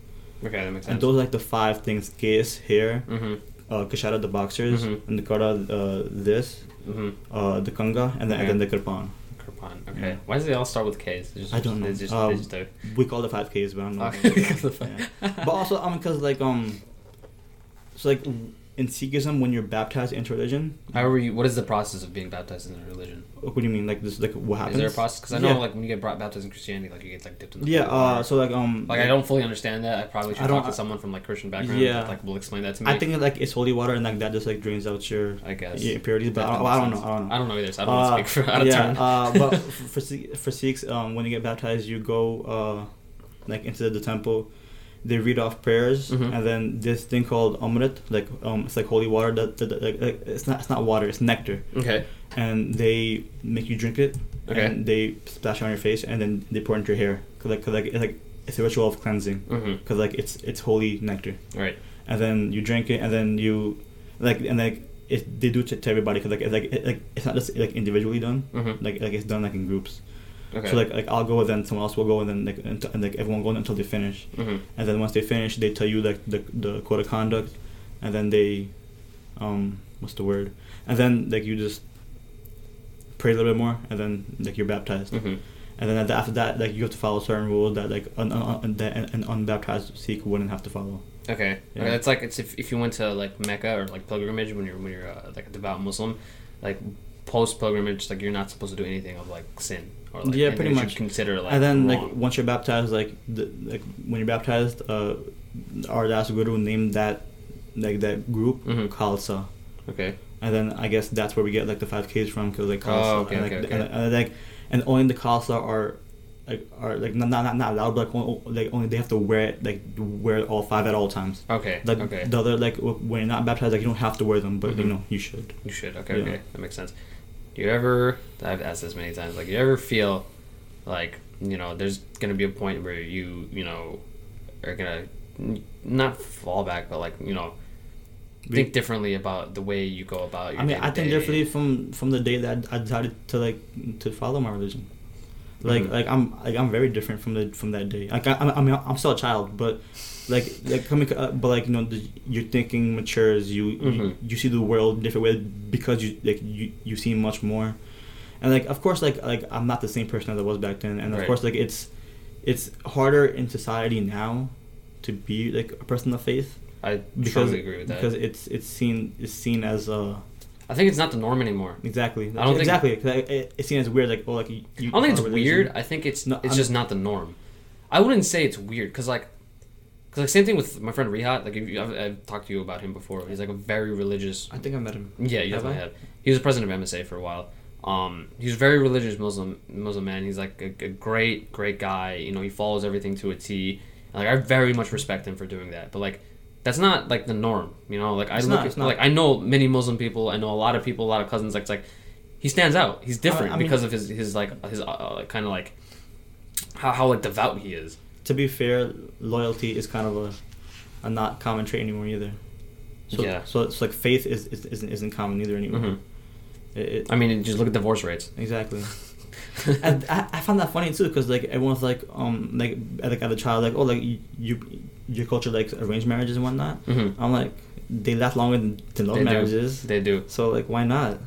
Okay. That makes sense. And those are like the five things: kesh, hair, Mhm. uh, kachera, the boxers, Mhm. and the kara, uh, this, Mhm. uh, the kangha, and then Okay. and then the kirpan. Kirpan. Okay. Yeah. Why does they all start with K's? Just, I don't know. Just, just do. We call the five Ks, but I don't know. Okay, Yeah. But also, um, because like um, so like in Sikhism, when you're baptized into religion, How are you? What is the process of being baptized in a religion? what do you mean? Like this, like what happens? Is there a process? Because I know, Yeah. like, when you get brought baptized in Christianity, like, you get like dipped in the Yeah. water. Uh, so like um, like, I don't fully understand that. I probably should don't- talk to someone from like Christian background. Yeah. that, like, will explain that to me. I think like it's holy water and like that just like drains out your I guess. yeah, impurities. But I, don't, I don't know. I don't know. I don't know either. So I don't want to speak for out of yeah, turn. uh, but for for Sikhs, um, when you get baptized, you go uh, like into the temple. They read off prayers, Mhm. and then this thing called amrit, like um, it's like holy water. That, that, that like, like, it's not it's not water, it's nectar, okay. and they make you drink it. Okay. And they splash it on your face, and then they pour it into your hair, cause like, cause like it's like it's a ritual of cleansing, Mm-hmm. cause like it's it's holy nectar Right. and then you drink it, and then you like and like it they do it to, to everybody because like it's like it, like it's not just like individually done, Mm-hmm. like like it's done like in groups. Okay. So like like I'll go and then someone else will go and then like until, and like everyone goes until they finish, Mm-hmm. and then once they finish, they tell you like the the code of conduct, and then they, um, what's the word? And then like you just pray a little bit more, and then like you're baptized, Mm-hmm. and then after that like you have to follow certain rules that like un, un, that an, an unbaptized Sikh wouldn't have to follow. Okay. Yeah. okay. It's like it's if, if you went to like Mecca or like pilgrimage when you're when you're uh, like a devout Muslim, like post pilgrimage, like you're not supposed to do anything of like sin or like Yeah, pretty much. consider like and then wrong. like once you're baptized, like the, like when you're baptized, uh, our Das Guru named that like that group Mhm. Khalsa, okay. and then I guess that's where we get like the five Ks from because like Khalsa, Oh, okay, and, like, okay, and, okay. and, like and only the Khalsa are like are like not not not allowed, but like only, like only they have to wear it like wear all five at all times. Okay. Like okay. the other like when you're not baptized, like you don't have to wear them, but you Mhm. know you should. You should. Okay. Yeah. Okay. That makes sense. Do you ever? I've asked this many times. Like, do you ever feel like you know there's gonna be a point where you you know are gonna not fall back, but like you know think differently about the way you go about your. I mean, I think differently from from the day that I decided to like to follow my religion. Like Mhm. like I'm like I'm very different from the from that day. Like I, I mean I'm still a child, but like like coming uh, but like you know the, your thinking matures. You, Mhm. you you see the world different way because you like you you see much more, and like of course like like I'm not the same person as I was back then, and of Right. course like it's it's harder in society now to be like a person of faith I because totally agree with that. because it's it's seen it's seen as uh I think it's not the norm anymore. Exactly. I don't think- exactly. 'cause it, it, it seems weird. Like, oh, like you. you I don't think it's religion. weird. I think it's No, it's I'm- just not the norm. I wouldn't say it's weird because like, cause like same thing with my friend Rehat. Like if you, I've, I've talked to you about him before. He's like a very religious. I think I met him. Yeah, you Have definitely I? have. He was president of MSA for a while. Um, he's a very religious Muslim Muslim man. He's like a, a great great guy. You know, he follows everything to a T. Like I very much respect him for doing that. But like. That's not like the norm, you know. Like I It's look, not, at, it's not. like I know many Muslim people. I know a lot of people, a lot of cousins. Like it's like he stands out. He's different I mean- because of his his like his uh, kind of like how how like devout he is. To be fair, loyalty is kind of a, a not common trait anymore either. So, Yeah. So it's like faith is, is isn't isn't common either anymore. Mhm. It, it, I mean, just look at divorce rates. exactly. and I, I found that funny too because like everyone's like um like at, like as a child like oh like you, you your culture likes arranged marriages and whatnot. hmm I'm like they last longer than, than love They do. marriages. They do. So like why not?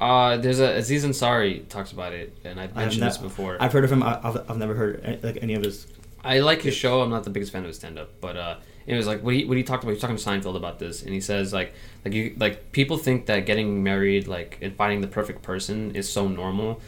Uh, there's a Aziz Ansari talks about it, and I've I have mentioned this before. I've heard of him. I've, I've never heard any, like any of his. I like his show. I'm not the biggest fan of his stand up, but uh, it was like what he what he talked about. He was talking to Seinfeld about this, and he says like like you like people think that getting married like and finding the perfect person is so normal,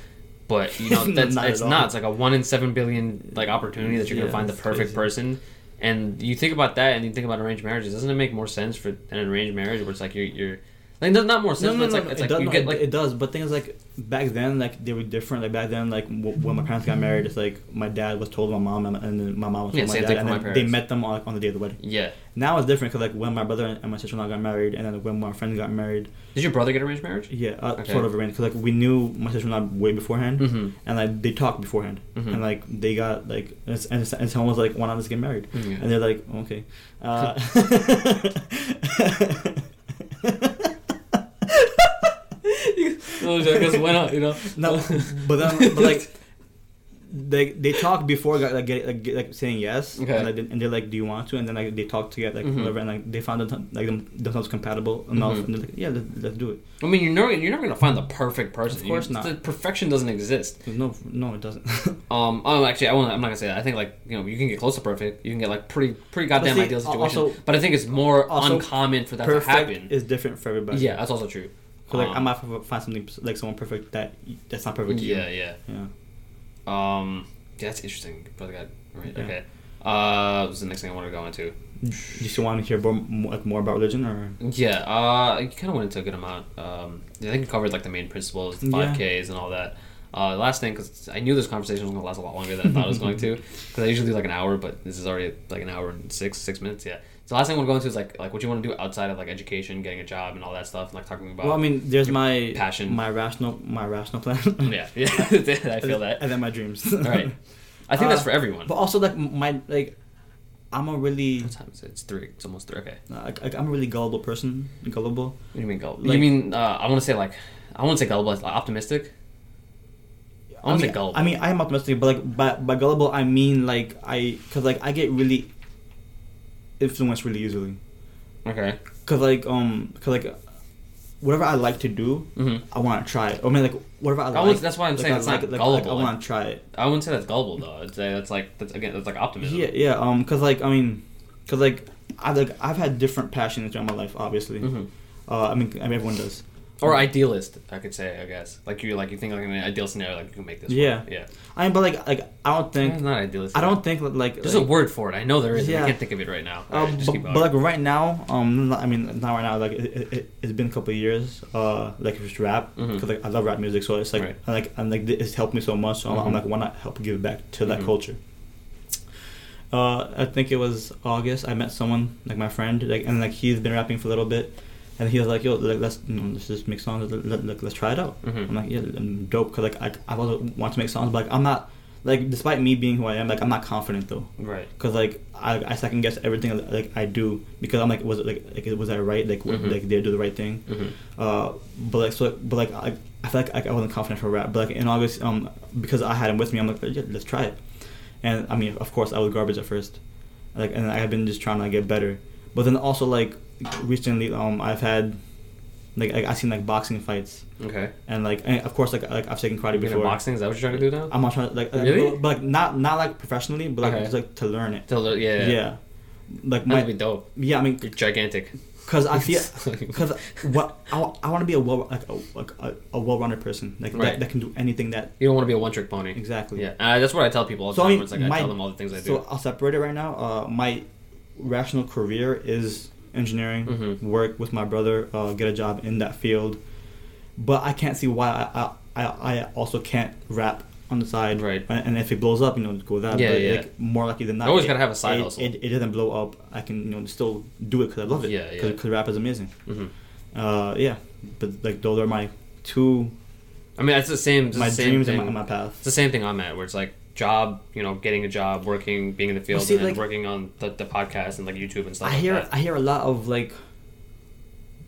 but you know that's Not it's not. It's like a one in seven billion like opportunity that you're Yeah, gonna find the perfect crazy. person. And you think about that, and you think about arranged marriages. Doesn't it make more sense for an arranged marriage where it's like you're you're like not not more sense, but it's like it's it like does, you no, get it, like it does. But things like back then, like they were different. Like back then, like w- when my parents got married, it's like my dad was told my mom, and and then my mom was Yeah, told my dad, and for my then they met them on, on the day of the wedding. yeah. Now it's different because like when my brother and my sister in law got married, and then when my friend got married, Did your brother get arranged marriage? yeah, uh, Okay. sort of arranged. Because like we knew my sister in law way beforehand, Mm-hmm. and like they talked beforehand, Mhm. and like they got like and, it's, and, it's, and someone was like, "Why not just get married?" Yeah. And they're like, "Okay." Uh, I guess why not? You know. No, but then, but like, they they talk before like get, like, get, like saying yes, Okay. and, like, and they're like, "Do you want to?" And then like they talk together, like Mhm. whatever, and like they found them, like them, themselves compatible enough, Mhm. and they're like, "Yeah, let, let's do it." I mean, you're never you're never gonna find the perfect person. Of course You- not. The perfection doesn't exist. No, no, it doesn't. Um. Oh, actually, I want. I'm not gonna say that. I think like you know you can get close to perfect. You can get like pretty pretty goddamn see, ideal situation. also- but I think it's more uncommon for that to happen. is different for everybody. Yeah, that's also true. So like Um, I might find something like someone perfect that that's not perfect to you. Yeah, yeah. Yeah. Um. Yeah, that's interesting. Brother got right. Yeah. Okay. Uh, what's the next thing I want to go into? Do you still want to hear more, more, like, more about religion or? Yeah, uh, I kind of went into a good amount. Um, I think we covered like the main principles, the Yeah. five Ks, and all that. Uh, the last thing, because I knew this conversation was going to last a lot longer than I thought it was going to, because I usually do like an hour, but this is already like an hour and six six minutes. Yeah. So the last thing I want to go into is like like what you want to do outside of like education, getting a job, and all that stuff, like talking about. Well, I mean, there's my passion. my rational, my rational plan. yeah, yeah, I feel that. And then my dreams. All right, I think Uh, that's for everyone. But also like my like, I'm a really What time is it? It's three. It's almost three. Okay. like, like, I'm a really gullible person. Gullible. What do you mean gullible? Like- you mean uh, I want to say like I want to say gullible, like optimistic. I want to mean, say gullible. I mean, I am optimistic, but like by by gullible, I mean like I, cause like I get really influenced really easily. okay. Cause like um, cause like whatever I like to do, Mm-hmm. I want to try it. I mean like whatever I I like. that's why I'm like, saying I it's like, not like, gullible. Like, I want to try it. I wouldn't say that's gullible though. I'd say that's like that's again that's like optimism. Yeah, yeah. Um, cause like I mean, cause like I like I've had different passions throughout my life. Obviously, hmm uh, I mean, I mean everyone does. Or idealist, I could say. I guess like you like you think like in an ideal scenario like you can make this. Yeah. Work. Yeah. I mean, but like like I don't It's think not idealist. I don't think like There's like, a word for it. I know there is. and I can't think of it right now. Uh, just but, but like right now, um, I mean, not right now. Like it, it, it, it's been a couple of years. Uh, like it's just rap because like I love rap music, so it's like Right. and, like and like it's helped me so much. So I'm, I'm like, why not help give back to that Mhm. culture? Uh, I think it was August. I met someone like my friend, like and like he's been rapping for a little bit, and he was like, "Yo, like, let's you know, let's just make songs. Let, let, let, let's try it out." Mhm. I'm like, "Yeah, dope." Cause like I I also want to make songs, but like I'm not like despite me being who I am, like I'm not confident though right. because like I, I second guess everything like I do because I'm like was it like, like was I right like w Mhm. like did I do the right thing hmm uh but like so but like I, I feel like I, I wasn't confident for rap but like in August um because I had him with me I'm like yeah, let's try it and I mean of course I was garbage at first like and I have been just trying to get better but then also like recently um I've had like I, I've seen like boxing fights Okay. and like and of course like, like I've taken karate You've before boxing. Is that what you're trying to do now? I'm not trying to like Really? but like not not like professionally but like Okay. just like to learn it Till the- yeah. yeah. Like That'd be dope. yeah, I mean, You're gigantic. cause I feel, cause what I, I want to be a well like a like a, a well-rounded person like Right. that, that can do anything that You don't want to be a one-trick pony. exactly. Yeah, uh, that's what I tell people all the So, I time. mean, it's like I tell them all the things I do. So I'll separate it right now. Uh, my rational career is engineering. Mhm. Work with my brother. Uh, get a job in that field. But I can't see why I I, I, I also can't rap on the side. Right. And, and if it blows up, you know, go with that. Yeah, but yeah. Like, more likely than not, You always it- gotta have a side it, hustle. It, it doesn't blow up. I can you know still do it because I love it. Yeah, yeah. Because rap is amazing. hmm Uh, yeah. But like those are my two I mean, it's the same. My the same dreams thing. and my, my path. It's the same thing I'm at, where it's like job, you know, getting a job, working, being in the field, see, and then like- working on the, the podcast and like YouTube and stuff. I like hear that. I hear a lot of like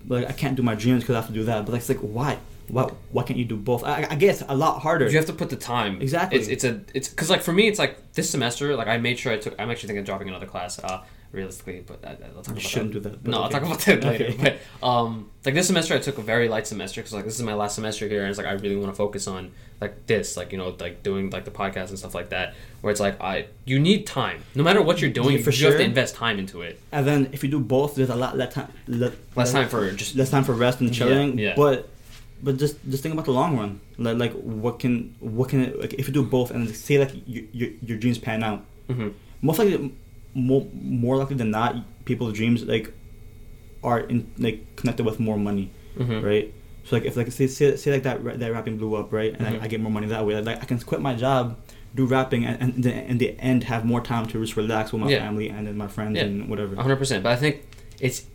like I can't do my dreams because I have to do that. But like, it's like why why why can't you do both? I, I guess a lot harder. You have to put the time. Exactly. It's it's a it's because like for me it's like this semester like I made sure I took I'm actually thinking of dropping another class. Uh, realistically, but I, I'll talk You about shouldn't that. do that. No, I'll talk about that later. Okay. But um, like this semester, I took a very light semester because like this is my last semester here, and it's like I really want to focus on like this, like you know, like doing like the podcast and stuff like that. Where it's like I, you need time, no matter what you're doing, Yeah, for you have to invest time into it. And then if you do both, there's a lot less time. Le- Less time for just less time for rest and chilling. yeah. But but just just think about the long run. Like like what can what can it, like if you do both and say like your your, your dreams pan out. Mhm. Most likely, more more likely than not, people's dreams like are in like connected with more money, Mhm. right? So like if like say say, say like that that rapping blew up, right, and Mhm. I, I get more money that way. Like, I can quit my job. Do rapping and, and then in the end have more time to just relax with my Yeah. family and then my friends Yeah. and whatever. hundred percent. But I think it's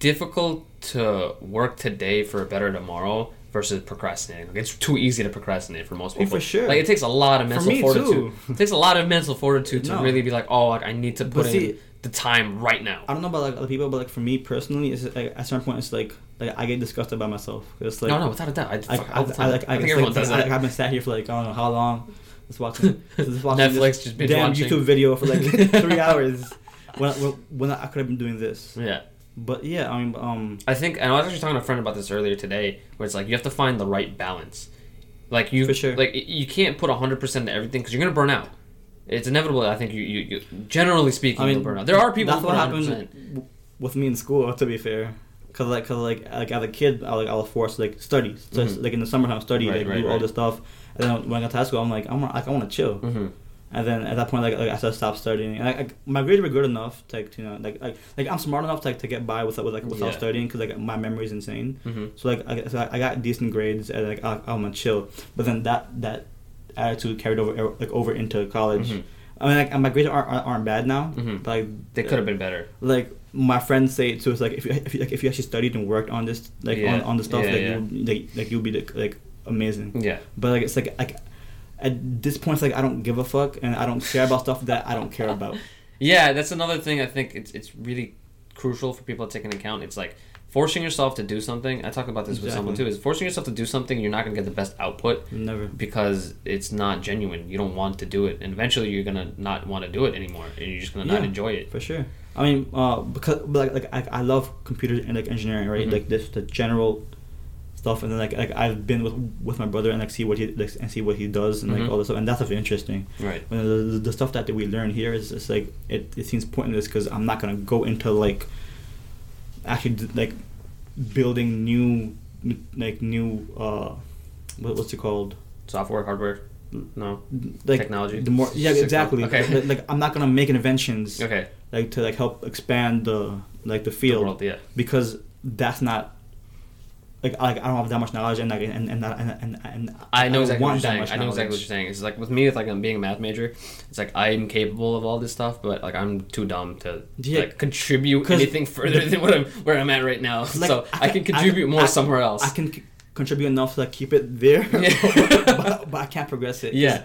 difficult to work today for a better tomorrow versus procrastinating. Like it's too easy to procrastinate for most Oh, people. for sure. Like it takes a lot of For mental me, fortitude. too. It takes a lot of mental fortitude to No. really be like, oh, like I need to But put in see- the time right now. I don't know about like other people, but like for me personally, it's like, at some point, it's like like I get disgusted by myself. It's like no, no, without a doubt. I, I, I, I, like I, I think everyone like, does I, that. like, I've been sat here for like I don't know how long, just watching, just watching Netflix, this just binge damn watching. YouTube video for like three hours. When, when, when I could have been doing this, yeah. But yeah, I mean, um, I think, and I was actually talking to a friend about this earlier today, where it's like you have to find the right balance. Like you, For sure. like you can't put hundred percent into everything because you're gonna burn out. It's inevitable. I think you, you, you generally speaking, I mean, burn out. There are people That's who what put 100%. happened with me in school. To be fair, cause like, cause like, like as a kid, I like I was forced to, like study. So Mhm. like in the summertime, study, Right, like right, do all this stuff. And then when I got to high school, I'm like, I'm like, I want to chill. hmm And then at that point, like, like I just stopped studying. And like, my grades were good enough to, like, to, you know, like, like, like I'm smart enough to, like, to get by with, with like without Yeah. studying because like my memory is insane. hmm So like I, so I got decent grades and like I, I'm gonna chill. But then that that attitude carried over like over into college. Mhm. I mean, like my grades aren't aren't, bad now. Mhm. But like They could have been better. like my friends say it too. It's like if you if you, like, if you actually studied and worked on this like Yeah. on, on the stuff Yeah, like you like, like you'll be like, like amazing. Yeah. But like it's like like at this point, it's like I don't give a fuck and I don't care about stuff that I don't care about. Yeah, that's another thing I think it's it's really crucial for people to take into account. It's like forcing yourself to do something. I talk about this with someone too. Is forcing yourself to do something you're not gonna get the best output Never. because it's not genuine. You don't want to do it, and eventually you're gonna not want to do it anymore, and you're just gonna not enjoy it. For sure. I mean, uh, because like like I, I love computer and like engineering, right? Mhm. Like this the general stuff, and then like like I've been with with my brother and like see what he like and see what he does and like Mhm. all this stuff, and that's stuff interesting. Right. When the, the, the stuff that we learn here is just like it, it seems pointless because I'm not gonna go into like actually d- like building new like new uh what, what's it called Software, hardware. No. like Technology? the more yeah exactly okay. like, like I'm not gonna make inventions Okay. like to like help expand the like the The field world, yeah. because that's not like I, like I don't have that much knowledge and like and and and, and, and I know don't exactly what you're saying. I know exactly what you're saying. It's like with me, with like I'm being a math major, it's like I'm capable of all this stuff, but like I'm too dumb to Yeah. like contribute anything further than what I'm where I'm at right now. Like, so I, can can- contribute more I- somewhere else. I can c- contribute enough to like keep it there, Yeah. but, but I can't progress it. Yeah.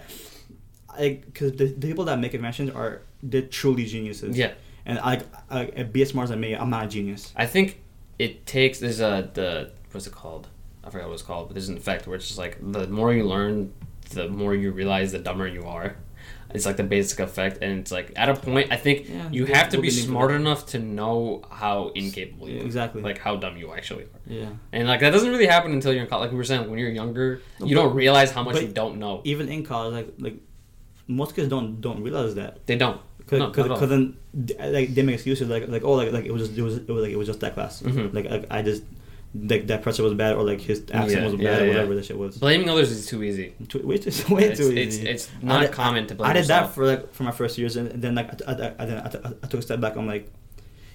I because the, the people that make inventions are they're truly geniuses. yeah, and I, I be as smart as I may, I'm not a genius. I think it takes there's a the what's it called? I forgot what it's called, but there's an effect where it's just like the more you learn, the more you realize the dumber you are. It's like the basic effect, and it's like at a point, I think Yeah, you have to be smart enough to know how incapable you are. Exactly. Like how dumb you actually are. Yeah. And like that doesn't really happen until you're in college. Like we were saying, like, when you're younger, No, you but- don't realize how much you don't know. Even in college, like like most kids don't don't realize that. They don't. Cause, No, cause, at all. 'cause then like they make excuses like like oh like like it was just it was, it was like it was just that class Mhm. like, like I just like that pressure was bad or like his accent Yeah, was bad yeah, or yeah. whatever that shit was. Blaming others is too easy. Too, way too way It's, too it's, easy. it's I not did- common to blame I did yourself. that for like for my first years and, then like I, I, I, then I, I took a step back. I'm like,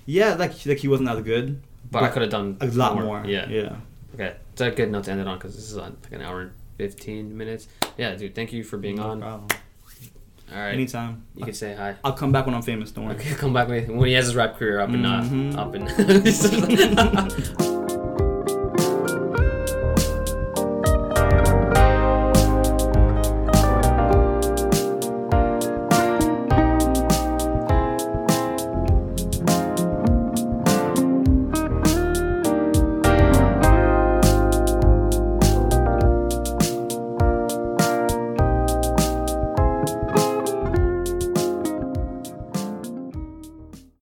yeah, like like he wasn't as good, but I could have done a lot more. Yeah. yeah. Okay. It's a good note to end it on because this is on like an hour and fifteen minutes. Yeah, dude. Thank you for being No on. problem. All right. Anytime. You can say hi. I'll come back when I'm famous. Don't worry. Okay, come back when when he has his rap career up and uh, up and.